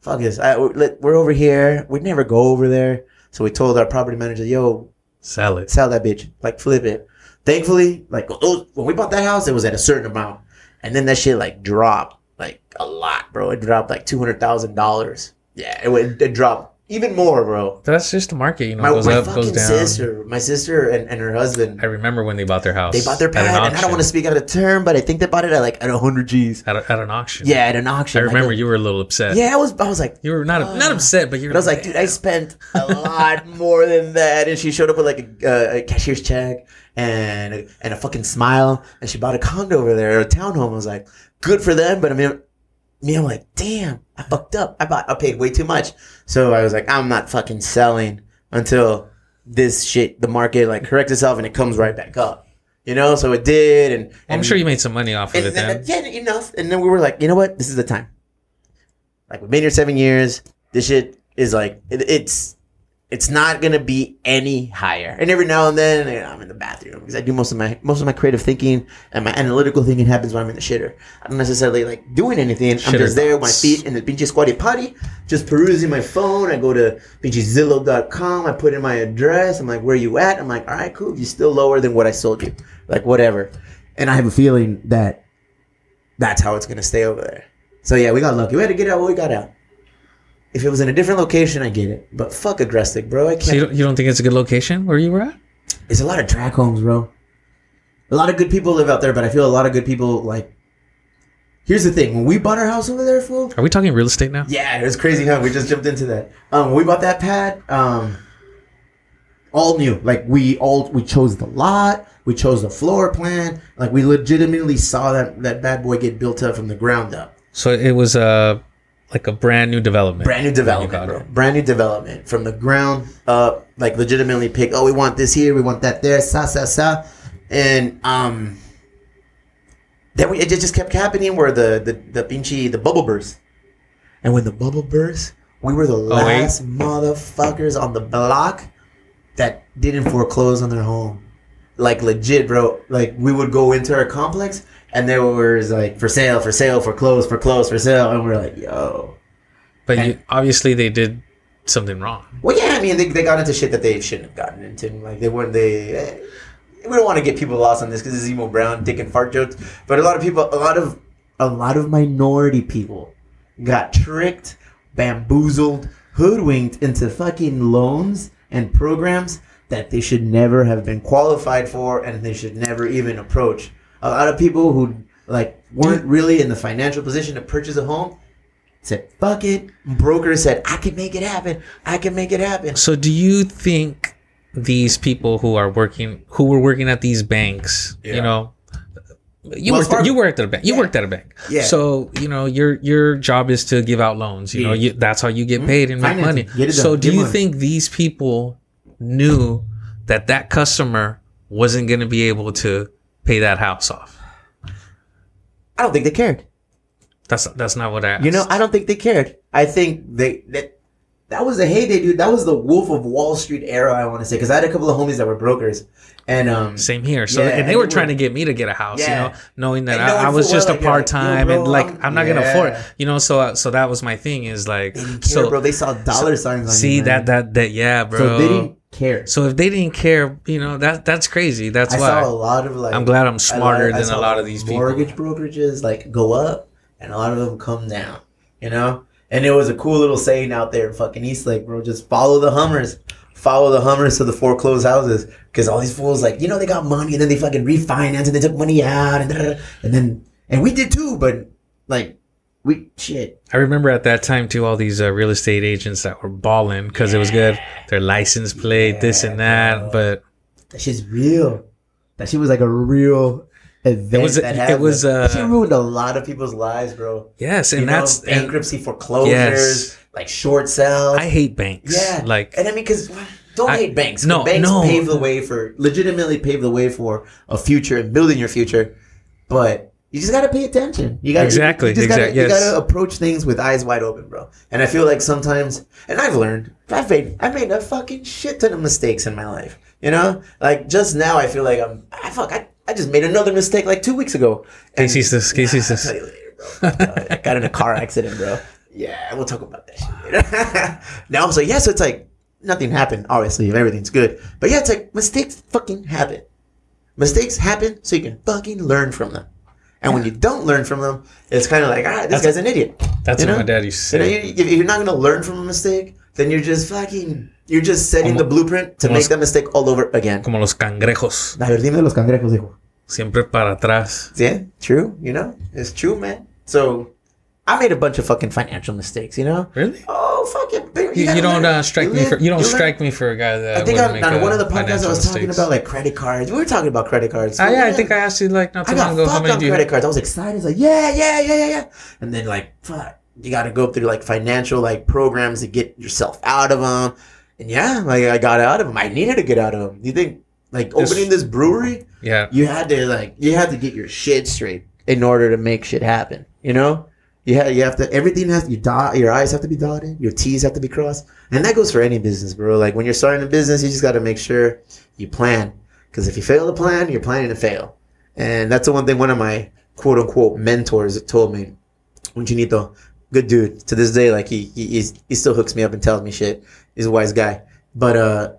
fuck this. I, we're over here. We'd never go over there. So we told our property manager, yo,
Sell it.
sell that bitch, like flip it. Thankfully, like those, when we bought that house, it was at a certain amount, and then that shit like dropped like a lot, bro. It dropped like two hundred thousand dollars. Yeah, it, went- it dropped even more, bro.
That's just the market, you know.
My,
goes
my
up,
fucking
goes down.
sister, my sister and, and her husband,
I remember when they bought their house.
they bought their pad, and I don't want to speak out of turn, but I think they bought it at like at hundred G's.
at, a, at an auction.
Yeah, at an auction.
I
like
remember
a-
you were a little upset.
Yeah, I was. I was like,
You were not not upset, but you were.
But I was like, dude, I spent a lot <laughs> more than that. And she showed up with like a, uh, a cashier's check and a, and a fucking smile. And she bought a condo over there, a townhome. I was like, good for them. But I mean, me, I'm like, damn, I fucked up. I bought, I paid way too much. So I was like, I'm not fucking selling until this shit, the market like corrects itself and it comes right back up. You know, so it did. And,
I'm sure you made some money off of
and
it
then,
then.
yeah, enough. And then we were like, you know what? This is the time. Like we've been here seven years. This shit is like it, it's it's not gonna be any higher. And every now and then you know, I'm in the bathroom because I do most of my most of my creative thinking and my analytical thinking happens when I'm in the shitter. I don't necessarily like doing anything.
Shitter I'm
just there with my feet in the pinche squatty potty, just perusing my phone. I go to pinchezillow.com. I put in my address. I'm like, where you at? I'm like, all right, cool. You're still lower than what I sold you. Like whatever. And I have a feeling that that's how it's gonna stay over there. So yeah, we got lucky. We had to get out what we got out. If it was in a different location, I get it. But fuck Agrestic, bro. I can't.
So you don't, you don't think it's a good location where you were at?
It's a lot of track homes, bro. A lot of good people live out there, but I feel a lot of good people like. Here's the thing: when we bought our house over there, fool.
Are we talking real estate now?
Yeah, it was crazy huh? we just jumped into that. Um, when we bought that pad, um, all new. Like we all we chose the lot, we chose the floor plan. Like we legitimately saw that that bad boy get built up from the ground up.
So it was a like a brand new development.
Brand new development, bro. Brand new development from the ground up. Like legitimately pick. Oh, we want this here. We want that there. Sa sa sa. And um, then we it just kept happening where the the the pinchy the bubble burst. And when the bubble burst, we were the
Oh, wait.
last motherfuckers on the block that didn't foreclose on their home. Like legit, bro. Like we would go into our complex and there was like for sale, for sale, for close, for close, for sale, and we're like, yo.
But you, obviously they did something wrong.
Well, yeah, I mean, they, they got into shit that they shouldn't have gotten into. Like, they weren't, they, eh, we don't want to get people lost on this because this is emo brown, dick and fart jokes. But a lot of people, a lot of, a lot of minority people got tricked, bamboozled, hoodwinked into fucking loans and programs that they should never have been qualified for and they should never even approach. A lot of people who, like, weren't really in the financial position to purchase a home said, fuck it. Broker said, I can make it happen. I can make it happen.
So do you think these people who are working who were working at these banks,
Yeah.
you know, you
Wells
worked
Fargo.
you worked at a bank. You
Yeah.
worked at a bank.
Yeah.
So, you know, your your job is to give out loans. You know, you, that's how you get paid and make
Mm-hmm. Financing.
money.
Get it
So do
Get
you
money.
think these people knew that that customer wasn't going to be able to pay that house off?
I don't think they cared.
That's that's not what I asked.
You know, I don't think they cared. I think they that that was the heyday, dude. That was the Wolf of Wall Street era. I want to say because I had a couple of homies that were brokers, and um,
Same here. So
Yeah,
and they
and
were
they
trying
were-
to get me to get a house,
Yeah.
you know, knowing that
And knowing
I, I was just
well,
a
like,
part time
yo,
and like
I'm-
I'm, not gonna afford, it. you know. So so that was my thing is like
care,
so
bro. They saw dollar signs on
see
you,
that that that yeah, bro.
So they didn't care.
So if they didn't care, you know that that's crazy. That's
I
why.
saw a lot of like.
I'm glad I'm smarter
I
than a lot of these people.
Mortgage brokerages like go up, and a lot of them come down. You know, and it was a cool little saying out there in fucking Eastlake, bro. Just follow the Hummers, follow the Hummers to the foreclosed houses, because all these fools like you know they got money and then they fucking refinance and they took money out and and then and we did too, but like we shit.
I remember at that time too, all these uh, real estate agents that were balling because it was good. Their license plate, this and that. But
That shit's real. That shit was like a real event.
was-
that
it was, uh,
shit ruined a lot of people's lives, bro.
yes, and
you
that's
know,
and
bankruptcy, foreclosures,
Yes.
like short sales.
I hate banks.
yeah,
like
and I mean, because don't
I-
hate banks.
no,
No, banks
no.
pave the way for legitimately pave the way for a future and building your future, but. You just gotta pay attention. You gotta
Exactly,
You, just gotta,
exact-
you gotta approach things with eyes wide open, bro. And I feel like sometimes, and I've learned, I've made, I've made a fucking shit ton of mistakes in my life. You know, like just now, I feel like I'm, I fuck, I, I just made another mistake like two weeks ago. And-
Casey's this, Casey's this.
I'll tell you later, bro. Uh, I got in a car accident, bro. Yeah, we'll talk about that shit later. <laughs> no, so yeah, so it's like nothing happened. Obviously, if everything's good, but yeah, it's like mistakes fucking happen. Mistakes happen, so you can fucking learn from them. And when you don't learn from them, it's kind of like, ah, this
That's-
guy's an idiot.
That's
You
what
know?
my dad used to
You know,
say.
you, if you're not gonna learn from a mistake, then you're just fucking, you're just setting
Como-
the blueprint to make
los-
that mistake all over again.
Como los cangrejos,
A ver, dime de los cangrejos, hijo.
siempre para atrás.
Yeah, true. You know, it's true, man. So, I made a bunch of fucking financial mistakes. You know.
Really?
Oh, fucking.
You, you don't uh, strike me for you don't strike me for a guy that
I think on, one of the podcasts I was talking about like credit cards. We were talking about credit cards.
Ah, yeah, I think I asked you like not
I
too long ago. How many
on
do you
credit cards. I was excited. It's like, yeah, yeah, yeah, yeah, yeah. And then like, fuck, you got to go through like financial like programs to get yourself out of them. And yeah, like I got out of them. I needed to get out of them. You think like
This-
opening this brewery?
Yeah.
you had to like you had to get your shit straight in order to make shit happen. You know, Have, you have to everything has your dot your I's have to be dotted, your T's have to be crossed, and that goes for any business, bro. Like when you're starting a business, you just got to make sure you plan, because if you fail to plan, you're planning to fail, and that's the one thing one of my quote unquote mentors told me. Un chinito, good dude. To this day, like he he he still hooks me up and tells me shit. He's a wise guy, but uh,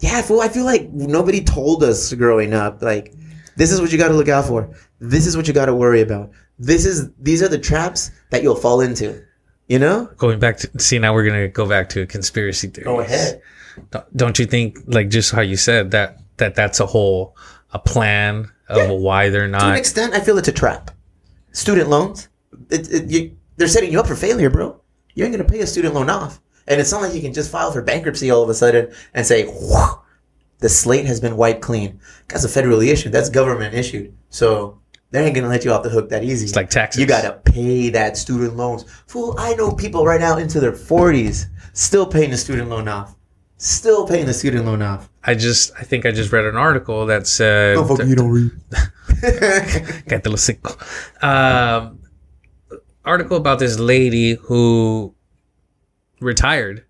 yeah, I feel like nobody told us growing up like this is what you got to look out for. This is what you got to worry about. This is these are the traps that you'll fall into. You know?
Going back to see now we're gonna go back to a conspiracy theories.
Go ahead.
Don't- you think like just how you said that that that's a whole a plan of why they're not
To an extent, I feel it's a trap. Student loans, it, it, you, they're setting you up for failure, bro. You ain't gonna pay a student loan off, and it's not like you can just file for bankruptcy all of a sudden and say, "The slate has been wiped clean." That's a federally issued. That's government issued. So they ain't gonna let you off the hook that easy.
It's like taxes.
You gotta pay that student loans. Fool, I know people right now into their forties still paying the student loan off. Still paying the student loan off.
I just I think I just read an article that said No, fuck
you don't read. <laughs>
Cállate los cinco. Um, article about this lady who retired,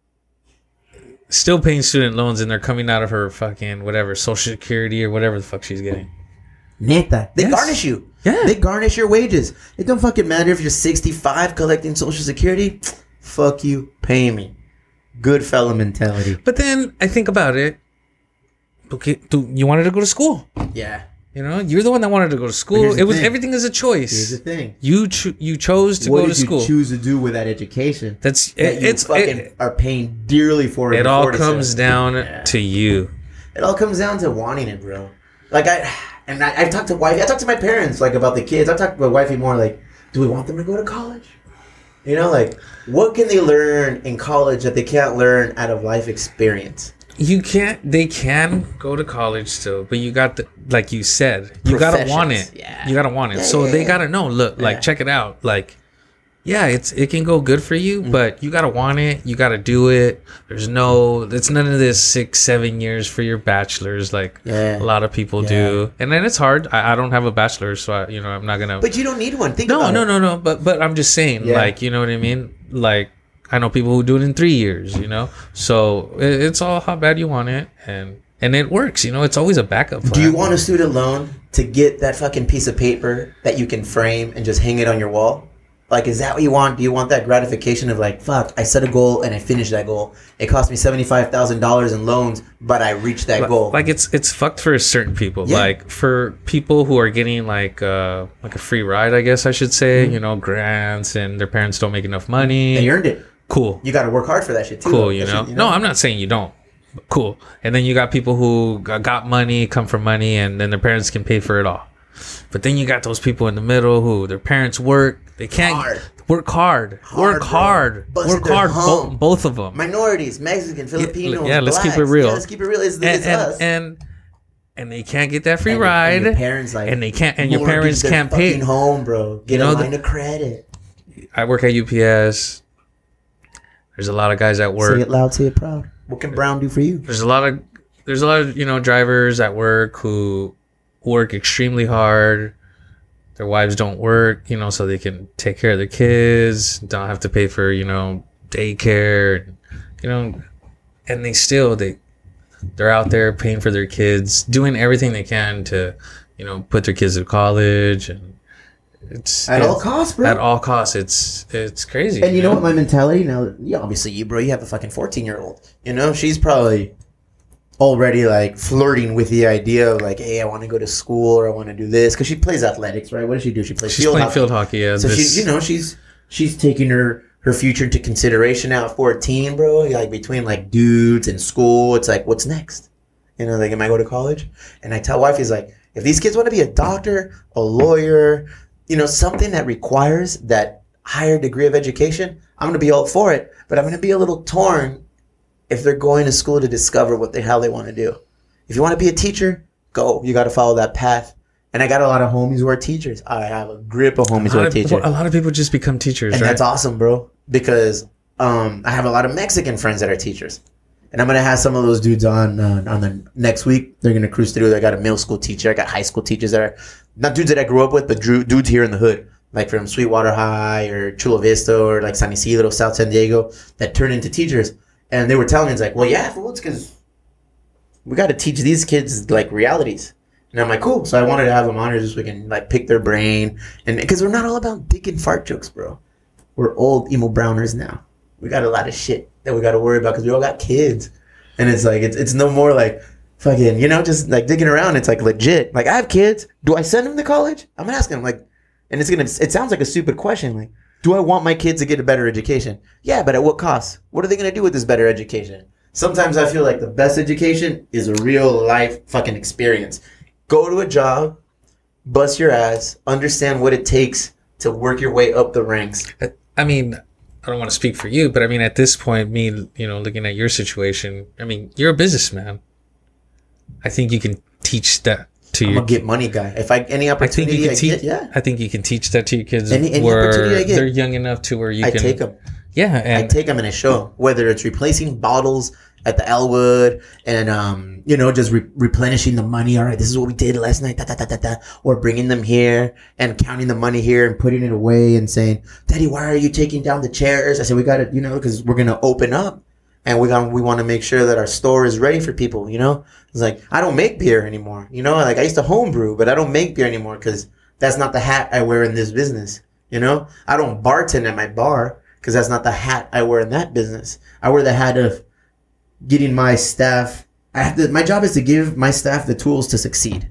still paying student loans, and they're coming out of her fucking whatever social security or whatever the fuck she's getting.
Neta. They
Yes.
garnish you.
Yeah.
They garnish your wages. It don't fucking matter if you're 65 collecting social security. Fuck you. Pay me. Good fellow mentality.
But then I think about it. Okay, do- you wanted to go to school.
Yeah.
You know, you're the one that wanted to go to school. It was
thing.
everything is a
Here's
choice.
the thing.
You cho- you chose to
what
go
did you choose to do with that education?
That's
that
it,
you
it's
fucking
it,
are paying dearly for.
it it
all
comes down
Yeah.
to you.
It all comes down to wanting it, bro. Like I, and I, I've talked to wife. I talked to my parents like about the kids. I've talked to my wifey more like, do we want them to go to college? You know, like what can they learn in college that they can't learn out of life experience?
You can't. They can go to college still, but you got the like you said. You gotta want it.
Yeah.
You gotta want it.
Yeah,
so
yeah,
they gotta know. Look, like check it out. Like, yeah, it's it can go good for you,
Mm-hmm.
but you gotta want it. You gotta do it. There's no. It's none of this six, seven years for your bachelor's like
Yeah.
a lot of people do. And then it's hard. I, I don't have a bachelor's, so I, you know I'm not gonna.
But you don't need one. Think
no, no, no, no. But but I'm just saying,
Yeah.
like you know what I mean. Like I know people who do it in three years. You know, so it, it's all how bad you want it, and and it works. You know, it's always a backup. Plan.
Do you want a student loan to get that fucking piece of paper that you can frame and just hang it on your wall? Like, is that what you want? Do you want that gratification of like, fuck, I set a goal and I finished that goal. It cost me seventy five thousand dollars in loans, but I reached that goal.
Like it's it's fucked for certain people.
Yeah.
Like for people who are getting like uh like a free ride, I guess I should say. You know, grants and their parents don't make enough money.
Mm-hmm. you earned it.
cool.
You got to work hard for that shit too.
cool you know?
shit,
no i'm not saying you don't cool and then you got people who got money come from money and then their parents can pay for it all but then you got those people in the middle who their parents work they can't
Hard.
work hard,
Hard,
work hard work hard bo- both of them
minorities, Mexican, Filipino.
yeah, let's keep it real.
Yeah, let's keep it real. It's,
and,
it's us.
and, and and they can't get that free
And
ride
and your parents like,
and they can't and your parents can't pay
home, bro. Get
know
a
the-
line of credit.
i work at ups there's a lot of guys at work
Say it loud, say it proud. What can Brown do for you?
there's a lot of there's a lot of you know drivers at work who work extremely hard their wives don't work you know so they can take care of their kids don't have to pay for you know daycare you know and they still they they're out there paying for their kids doing everything they can to you know put their kids to college and it's
At all costs, bro.
at all costs it's it's crazy
And you know what my mentality now? Yeah, obviously you, bro. You have a fucking fourteen year old. You know, she's probably already like flirting with the idea of like, hey, I want to go to school or I want to do this because she plays athletics, right? What does she do? She plays
she's
field
playing
hockey.
field hockey yeah
So
this-
she, you know, she's she's taking her her future into consideration now at fourteen, bro. Like between like dudes and school, it's like, what's next? You know, like, am I go to college? And I tell wife, he's like, if these kids want to be a doctor, a lawyer, you know, something that requires that higher degree of education, I'm gonna be all for it. But I'm gonna be a little torn if they're going to school to discover what the hell they want to do. If you want to be a teacher, go. You got to follow that path. And I got a lot of homies who are teachers. I have a grip of homies who are
of,
teachers.
a lot of people just become teachers
And
right
that's awesome, bro. Because um, I have a lot of Mexican friends that are teachers, and I'm gonna have some of those dudes on uh, on the next week. They're gonna cruise through. I got a middle school teacher. I got high school teachers that are not dudes that I grew up with, but drew, dudes here in the hood like from Sweetwater High or Chula Vista or like San Ysidro, South San Diego, that turn into teachers. And they were telling me, it's like, well, yeah, well, it's because we got to teach these kids like realities. And I'm like, cool. So I wanted to have them on here just so we can like pick their brain. And because we're not all about dick and fart jokes, bro. We're old emo browners now. We got a lot of shit that we got to worry about because we all got kids. And it's like, it's, it's no more like, fucking, you know, just like digging around. It's like legit. Like I have kids. Do I send them to college? I'm asking them like, and it's gonna. It sounds like a stupid question. Like, do I want my kids to get a better education? Yeah, but at what cost? What are they gonna do with this better education? Sometimes I feel like the best education is a real life fucking experience. Go to a job, bust your ass, understand what it takes to work your way up the ranks.
I mean, I don't want to speak for you, but I mean, at this point, me, you know, looking at your situation, I mean, you're a businessman. I think you can teach that to
I'm
your.
a get money guy. If I any
I think
opportunity
you
I,
can teach.
get, yeah,
I think you can teach that to your kids
Any- any opportunity I get.
they're young enough to where you
I
can.
take them.
Yeah,
I take them in a show, whether it's replacing bottles at the Elwood and, um, you know, just re- replenishing the money. All right, this is what we did last night, da, da, da, da, da. or bringing them here and counting the money here and putting it away and saying, Daddy, why are you taking down the chairs? I said, we got to, you know, because we're going to open up and we got, we want to make sure that our store is ready for people, you know? It's like, I don't make beer anymore, you know? Like I used to homebrew, but I don't make beer anymore because that's not the hat I wear in this business, you know? I don't bartend at my bar because that's not the hat I wear in that business. I wear the hat of getting my staff. I have to. My job is to give my staff the tools to succeed.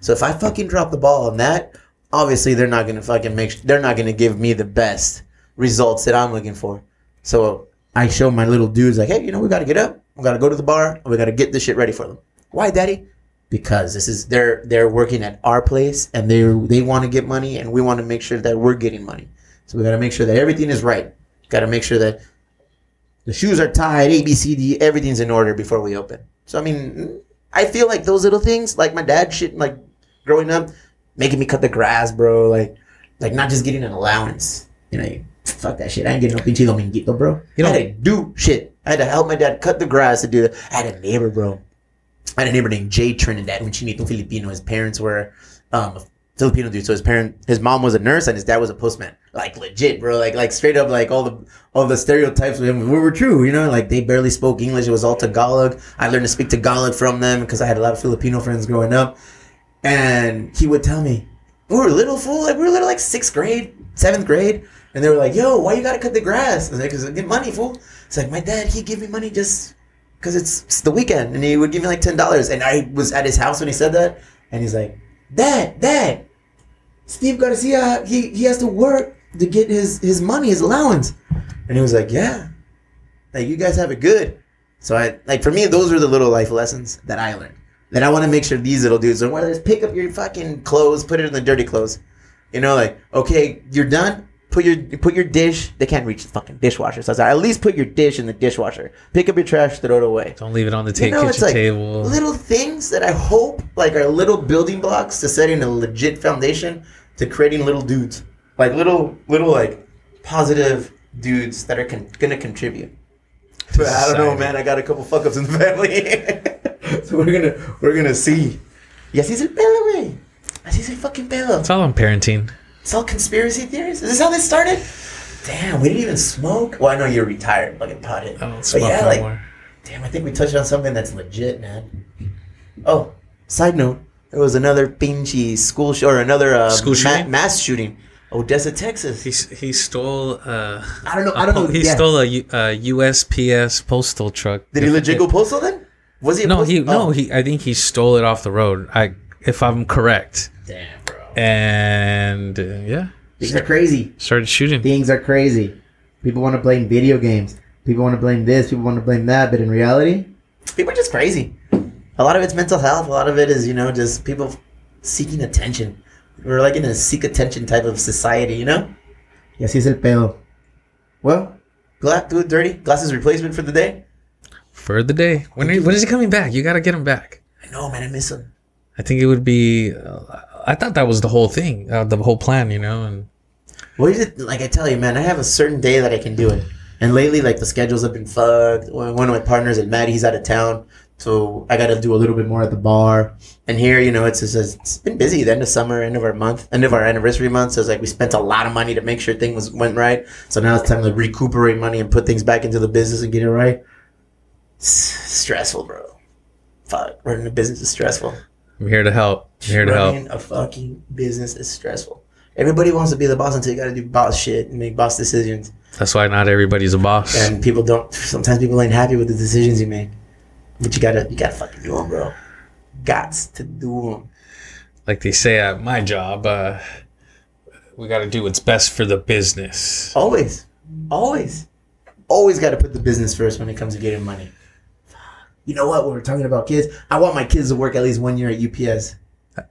So if I fucking drop the ball on that, obviously they're not gonna fucking make. They're not gonna give me the best results that I'm looking for. So I show my little dudes like, hey, you know, we gotta get up. We gotta go to the bar. We gotta get this shit ready for them. Why, daddy? Because this is they're they're working at our place and they they want to get money and we want to make sure that we're getting money. So we gotta make sure that everything is right. Got to make sure that the shoes are tied, A, B, C, D, everything's in order before we open. So I mean, I feel like those little things, like my dad shit, like growing up, making me cut the grass, bro. Like, like not just getting an allowance. You know, fuck that shit. I ain't getting no pinche dominguito, bro.
You know, I
had to do shit. I had to help my dad cut the grass to do that. I had a neighbor, bro. I had a neighbor named Jay Trinidad, un chinito Filipino. His parents were um, Filipino dude. So his parent, his mom was a nurse and his dad was a postman. Like legit, bro. Like like straight up, like all the all the stereotypes with him were, were true. You know, like they barely spoke English. It was all Tagalog. I learned to speak Tagalog from them because I had a lot of Filipino friends growing up. And he would tell me, we were little fool, like we were little like sixth grade, seventh grade, and they were like, "Yo, why you gotta cut the grass?" I was like, "Cause I get money, fool." It's like my dad, he give me money just because it's, it's the weekend, and he would give me like ten dollars. And I was at his house when he said that, and he's like, "Dad, Dad, Steve Garcia, he he has to work to get his his money, his allowance." And he was like, "Yeah, like you guys have it good." So I like for me, those are the little life lessons that I learned. That I want to make sure these little dudes are whether it's pick up your fucking clothes, put it in the dirty clothes. You know, like okay, you're done. Put your put your dish. They can't reach the fucking dishwasher, so I was like, at least put your dish in the dishwasher. Pick up your trash, throw it away.
don't leave it on the ta-
You know,
kitchen
like
table.
little things that I hope like are little building blocks to setting a legit foundation to creating little dudes, like little little like positive dudes that are con- gonna contribute. But I don't know, man. I got a couple fuck ups in the family, <laughs> so we're gonna we're gonna see. Y así es el pedo, güey. Así es el fucking pedo.
It's all on parenting.
It's all conspiracy theories. Is this how this started? Damn, we didn't even smoke. Well, I know you're retired, fucking potted.
I don't
But
smoke
yeah,
no
like,
more.
Damn, I think we touched on something that's legit, man. Oh, side note, there was another pinchy school sh- or another uh,
School
ma- mass shooting, Odessa, Texas.
He he stole. Uh,
I don't know. I don't know.
He
yeah.
stole a, U- a USPS postal truck.
Did he legit go postal then? Was he?
No,
post-
he no
oh.
he. I think he stole it off the road. I if I'm correct.
Damn, bro.
And uh, yeah,
Things are crazy.
started shooting.
Things are crazy. People want to blame video games. People want to blame this. People want to blame that. But in reality, people are just crazy. A lot of it's mental health. A lot of it is, you know, just people seeking attention. We're like in a seek attention type of society, you know? Y así es el pedo. Well, Gla- do it dirty. Glasses replacement for the day.
for the day. When are, when is he coming back? You got to get him back.
I know, man. I miss him.
I think it would be. Uh, I thought that was the whole thing, uh, the whole plan, you know. And
What is it? Like I tell you, man, I have a certain day that I can do it. And lately, like the schedules have been fucked. One of my partners at Maddie, he's out of town. So I got to do a little bit more at the bar. And here, you know, it's just, it's been busy. The end of summer, end of our month, end of our anniversary month. So it's like we spent a lot of money to make sure things went right. So now it's time to recuperate money and put things back into the business and get it right. It's stressful, bro. Fuck, running a business is stressful.
I'm here to help. I'm here to help.
running a fucking business is stressful. Everybody wants to be the boss until you got to do boss shit and make boss decisions.
That's why not everybody's a boss.
And people don't. Sometimes people ain't happy with the decisions you make, but you gotta, you gotta fucking do them, bro. Gots to do them.
like they say at my job, uh, we got to do what's best for the business.
Always, always, always got to put the business first when it comes to getting money. You know what? When we're talking about kids, I want my kids to work at least one year at UPS.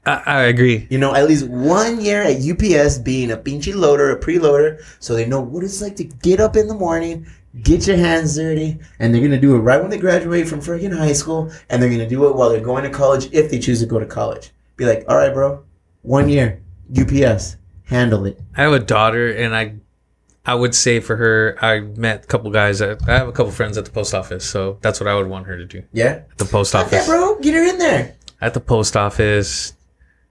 I, I agree.
You know, at least one year at UPS being a pinchy loader, a preloader, so they know what it's like to get up in the morning, get your hands dirty, and they're gonna do it right when they graduate from freaking high school, and they're gonna do it while they're going to college if they choose to go to college. Be like, all right, bro, one year, UPS, handle it.
I have a daughter, and I, I would say for her, I met a couple guys. At, I have a couple friends at the post office, so that's what I would want her to do.
Yeah,
At the post
okay,
office.
bro, get her in there.
At the post office,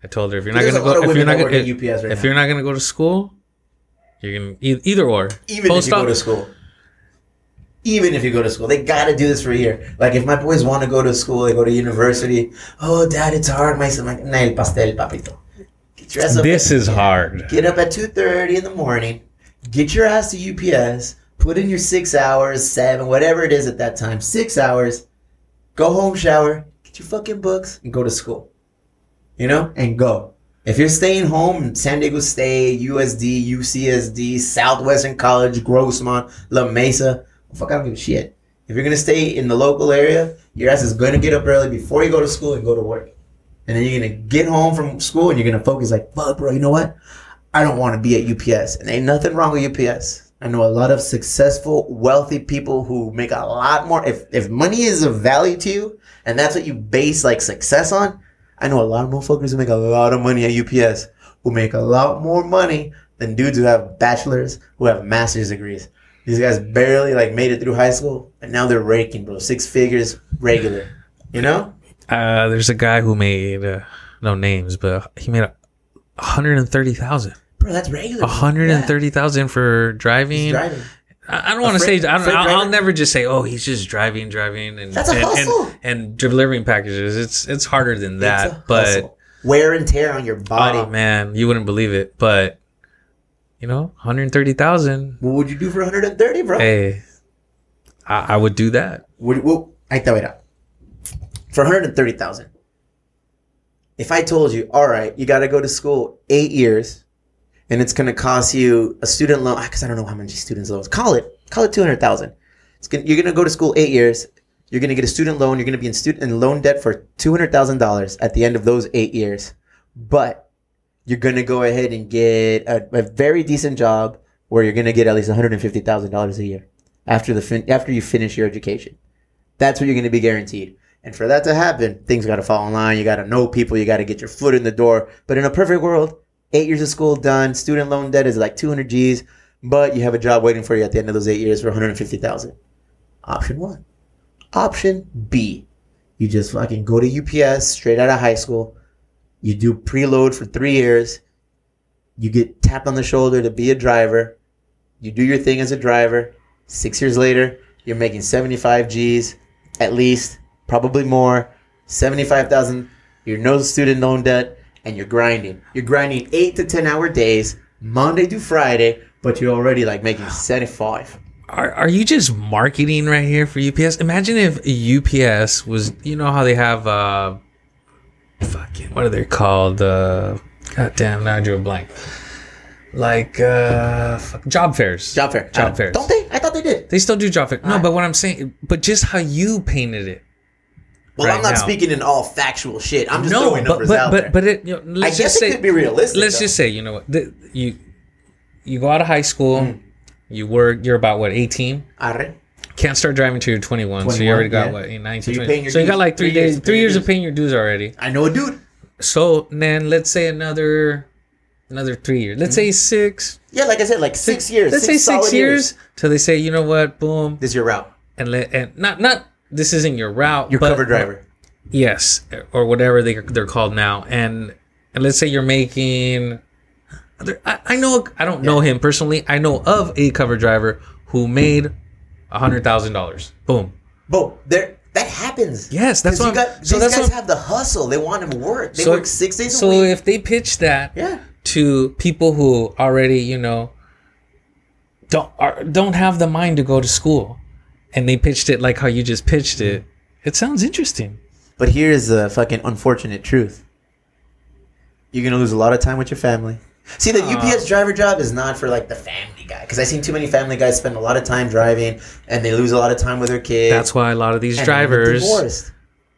I told her if you're not gonna go, if you're not gonna,
UPS right
if you're not gonna go to school, you're gonna either or.
Even
Post
if you go to school. Even if you go to school, they gotta do this for a year. Like if my boys want to go to school, they go to university. Oh, dad, it's hard. My son, like, nah, el pastel, papito. Get your up.
This is hard.
Get up at two thirty in the morning. Get your ass to UPS. Put in your six hours, seven, whatever it is at that time. Six hours. Go home, shower, get your fucking books, and go to school. You know, and go. If you're staying home, San Diego State, USD, UCSD, Southwestern College, Grossmont, La Mesa, fuck, I don't give a shit. If you're gonna stay in the local area, your ass is gonna get up early before you go to school and go to work. And then you're gonna get home from school and you're gonna focus like, fuck, bro, you know what? I don't want to be at UPS. And ain't nothing wrong with UPS. I know a lot of successful, wealthy people who make a lot more. If, if money is of value to you and that's what you base like success on, I know a lot of motherfuckers who make a lot of money at UPS who make a lot more money than dudes who have bachelors, who have master's degrees. These guys barely like made it through high school and now they're raking, bro. Six figures regular. You know?
Uh, there's a guy who made uh, no names, but he made a hundred and thirty thousand.
Bro, that's regular.
A hundred and thirty thousand for driving.
Driving.
I I don't want to say. I don't,
freight
I'll, I'll never just say, "Oh, he's just driving, driving," and
That's a
and,
hustle.
and, and delivering packages. It's it's harder than that. But
hustle. wear and tear on your oh, body.
oh man, you wouldn't believe it. But you know, one hundred thirty thousand.
What would you do for 130, bro?
Hey, I, I would do that.
Would, well, ahí está, mira. For 130,000. If I told you, all right, you got to go to school eight years, and it's going to cost you a student loan, ah, because I don't know how many students loans. Call it, call it 200,000. It's gonna, you're going to go to school eight years. You're going to get a student loan. You're going to be in student in loan debt for $200,000 at the end of those eight years. But you're going to go ahead and get a, a very decent job where you're going to get at least $150,000 a year after the fin- after you finish your education. That's what you're going to be guaranteed. And for that to happen, things got to fall in line. You got to know people. You got to get your foot in the door. But in a perfect world, eight years of school done, student loan debt is like 200 G's, but you have a job waiting for you at the end of those eight years for 150,000. Option one. Option B. You just fucking go to UPS straight out of high school. You do preload for three years. You get tapped on the shoulder to be a driver. You do your thing as a driver. Six years later, you're making 75 G's at least, probably more. 75,000. You're no student loan debt, and you're grinding. You're grinding eight to 10 hour days, Monday to Friday, but you're already like making 75.
Are, are you just marketing right here for UPS? Imagine if UPS was, you know how they have, uh, fucking, what are they called? Uh, God damn, now I drew a blank. Like, uh, fuck, job fairs.
Job fair.
Job fairs.
Don't they? I thought they did.
They still do job fair. No, but what I'm saying, but just how you painted it.
Well,
Right
I'm not
now.
speaking in all factual shit. I'm just
no,
throwing
but
numbers
but
out
but
there.
but it. You know,
I
let's
guess
just
it
say,
could be realistic.
let's
though.
just say, you know what, the, you you go out of high school,
Mm.
you work, you're about what 18.
Arre.
Can't start driving till you're 21, so you already got
yeah.
what 19,
So you're
20.
paying your
so you got like three,
Three years
days,
of
three years of paying your dues already.
I know a dude.
So then let's say another another three years. Let's say six.
Yeah, like I said, like six years.
Let's
six
say six
solid
years till they say, you know what, boom,
This is your route.
and let and not not this isn't your route.
Your
but-
cover driver.
Yes, or whatever they they're called now. And and let's say you're making. I, I know I don't know him personally. I know of a cover driver who made a hundred thousand dollars. Boom.
Boom. there, that happens.
Yes, that's what
you got.
so
these guys
what-
have the hustle. They want to work. They
So-
work six days
So
a week.
if they pitch that
yeah.
to people who already you know don't are, don't have the mind to go to school, and they pitched it like how you just pitched it, it sounds interesting.
But here's the fucking unfortunate truth. You're gonna lose a lot of time with your family. See, the uh. UPS driver job is not for like the family guy because I've seen too many family guys spend a lot of time driving and they lose a lot of time with their kids.
That's why a lot of these
and they end up
drivers
divorced.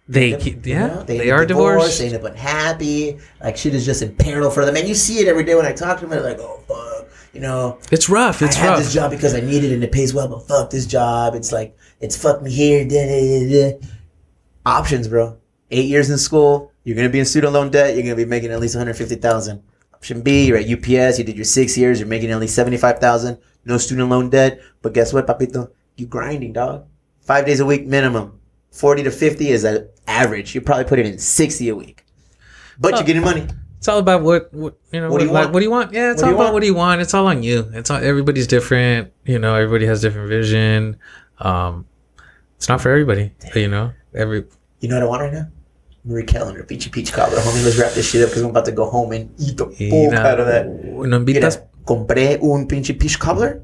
they
up-
keep,
you
yeah
know,
they,
up
are divorced.
They end up unhappy. Like shit is just in peril for them, and you see it every day when I talk to them. They're like, "Oh fuck," you know.
It's rough. It's
I
rough.
this job because I need it and it pays well, but fuck this job. It's like it's fuck me here. Da, da, da. Options, bro. Eight years in school, you're gonna be in student loan debt. You're gonna be making at least 150 thousand. Option B, you're at UPS. You did your six years. You're making at least 75 thousand. No student loan debt. But guess what, papito? You grinding, dog. Five days a week minimum. 40 to 50 is an average. You probably put it in 60 a week. But
Oh.
you're getting money.
It's all about what, what you know.
What do you
like,
want?
What do you want? Yeah, it's
What
all about
want?
what do you want. It's all on you. It's all, everybody's different. You know, everybody has different vision. Um, it's not for everybody. But, You know, every
You know what I want right now? Marie Callender, Peachy Peach Cobbler. Homie, let's wrap this shit up because I'm about to go home and eat the fuck out of that.
No
Mira, compré un pinche peach cobbler.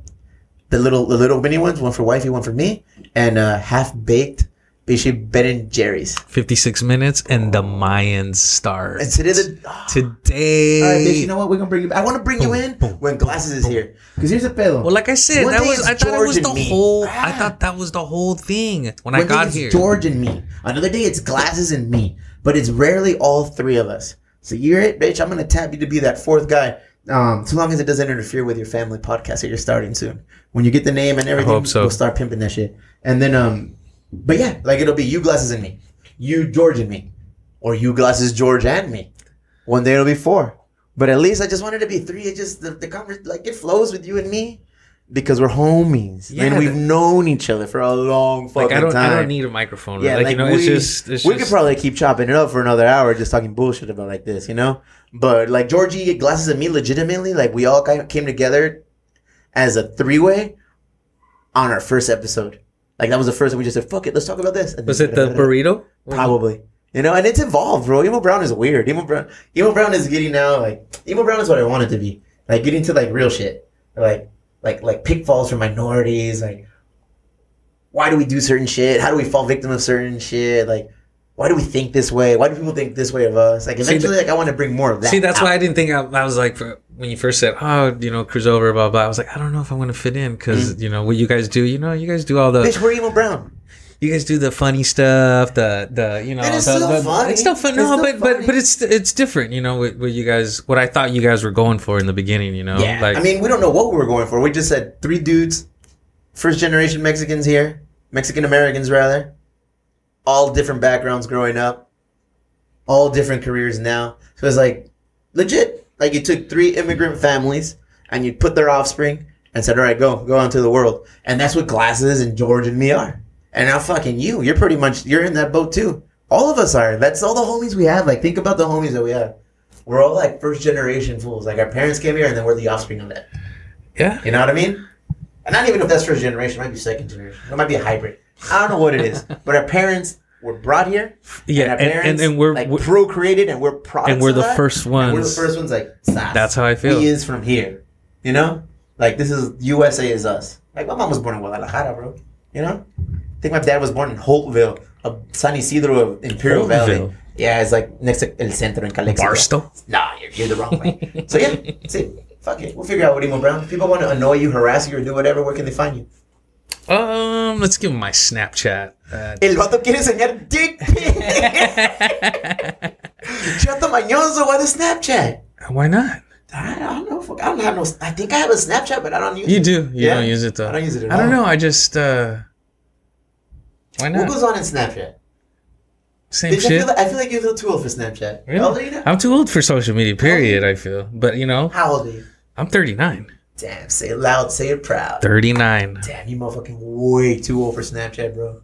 The little, the little mini ones, one for wifey, one for me, and uh, half baked pinche Ben and Jerry's.
56 minutes and the Mayans start.
And today, the oh,
Today.
all right, bitch. You know what? We're gonna bring you. Back. I want to bring you in
boom,
when glasses is here. Because here's a pedo.
well, like I said,
One
that was I thought it was the
me.
whole. I
Ah.
thought that was the whole thing when
One
I
day
got
it's
here.
George and me. Another day it's glasses and me. But it's rarely all three of us. So you're it, bitch. I'm gonna tap you to be that fourth guy. Um, so long as it doesn't interfere with your family podcast that you're starting soon. When you get the name and everything,
so.
we'll start pimping that shit. And then um but yeah, like it'll be you glasses and me. You George and me. Or you glasses George and me. One day it'll be four. But at least I just wanted to be three. It just the, the conversation like it flows with you and me. Because we're homies.
Yeah,
and we've
the-
known each other for a long fucking
like I don't,
time.
I don't need a microphone.
Yeah,
like,
like,
you know,
we,
it's just, it's
we
just
could probably keep chopping it up for another hour, just talking bullshit about like this, you know. But like Georgie, glasses, and me, legitimately, like we all kind of came together as a three way on our first episode. Like that was the first time we just said, "Fuck it, let's talk about this." And
Was it the burrito?
Probably. You know, and it's evolved, bro. Emo Brown is weird. Emo Brown, Emo Brown is getting now like Emo Brown is what I want it to be. Like getting to like real shit, like like like pitfalls for minorities. Like, why do we do certain shit? How do we fall victim of certain shit? Like, why do we think this way? Why do people think this way of us? Like, eventually, like I want to bring more of that.
See, that's
out.
why I didn't think I, I was like when you first said, "Oh, you know, cruise over," blah blah. I was like, I don't know if I'm gonna fit in because mm. you know what you guys do. You know, you guys do all the,
Bitch, we're Emo Brown.
you guys do the funny stuff, the the you know,
And it's
the,
still
the-
funny.
It's still fun. No, but but but it's it's different. You know, what, what you guys, what I thought you guys were going for in the beginning. You know,
Yeah,
like
I mean, we don't know what we were going for. We just said three dudes, first generation Mexicans here, Mexican Americans rather, all different backgrounds growing up, all different careers now. So it's like legit. Like you took three immigrant families and you put their offspring and said, "All right, go, go out into the world." And that's what Glasses and George and me are. And now, fucking you, you're pretty much you're in that boat too. All of us are. That's all the homies we have. Like, think about the homies that we have. We're all like first generation fools. Like our parents came here, and then we're the offspring of that.
yeah,
You know what I mean? And not even if that's first generation, it might be second generation. It might be a hybrid. I don't know what it is. But our parents were brought here.
yeah,
and, our parents,
and, and we're,
like
we're-
procreated, and we're products.
and we're the
that.
first
And we're the first ones. Like "Sas,
That's how I feel.
He is from here. You know, like this is USA is us. Like my mom was born in Guadalajara, bro. You know, I think my dad was born in Holtville, of San Isidro of Imperial Valley. Yeah, it's like next to El Centro in Calexico.
Barstow.
Nah, you're, you're the wrong way. so yeah, it. Fuck it. We'll figure out what emo brown. If people want to annoy you, harass you, or do whatever, where can they find you?
Um, let's give him my Snapchat. Uh,
El vato quiere enseñar dick pic. <laughs> Chato mañoso, why the Snapchat?
why not?
I don't know. Fuck, I don't have no. I think I have a Snapchat, but I don't use
You
it.
You do. You
Yeah?
don't use it though.
I don't use it at
I don't
all.
know. I just uh why
What
not?
goes on in Snapchat?
Same
Bitch, I, feel
shit.
like, I feel like you're a little too old for Snapchat.
Really?
How old are you now?
I'm too old for social media. Period. I feel, but you know,
How old are you?
I'm 39.
Damn, say it loud, say it proud.
39.
Damn, you motherfucking way too old for Snapchat, bro.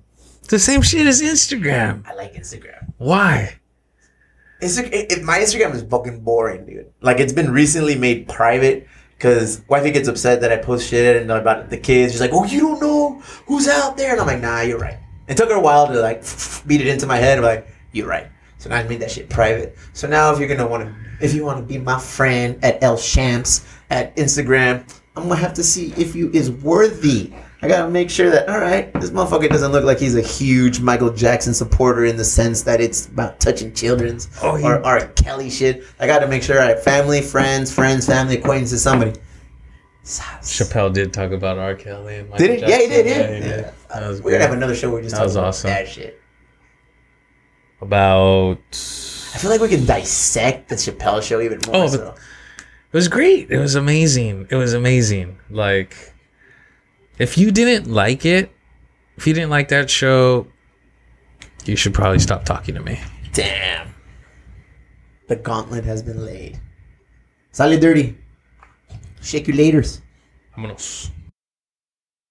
The same shit as Instagram.
I like Instagram.
Why?
Insta- it, it- my Instagram is fucking boring, dude. Like it's been recently made private because wifey gets upset that I post shit and about the kids. She's like, "Oh, you don't know who's out there," and I'm like, "Nah, you're right." It took her a while to like <laughs> beat it into my head. I'm like, "You're right." So now I made that shit private. So now if you're gonna want to, if you want to be my friend at El Shams at Instagram, I'm gonna have to see if you is worthy. I gotta make sure that all right, this motherfucker doesn't look like he's a huge Michael Jackson supporter in the sense that it's about touching children's
Oh, he-
or R. Kelly shit. I gotta make sure I have family, friends, friends, family, acquaintances, somebody.
Chappelle did talk about R. Kelly. And Michael
Did he? Yeah, he did.
Jackson.
Yeah.
he did.
Yeah. We're gonna have another show where we just
That
talk about
awesome.
that shit.
About.
I feel like we can dissect the Chappelle show even more.
Oh,
so.
It was great. It was amazing. It was amazing. Like, if you didn't like it, if you didn't like that show, you should probably stop talking to me.
Damn. The gauntlet has been laid. Sale dirty. Shake your laters.
Vámonos.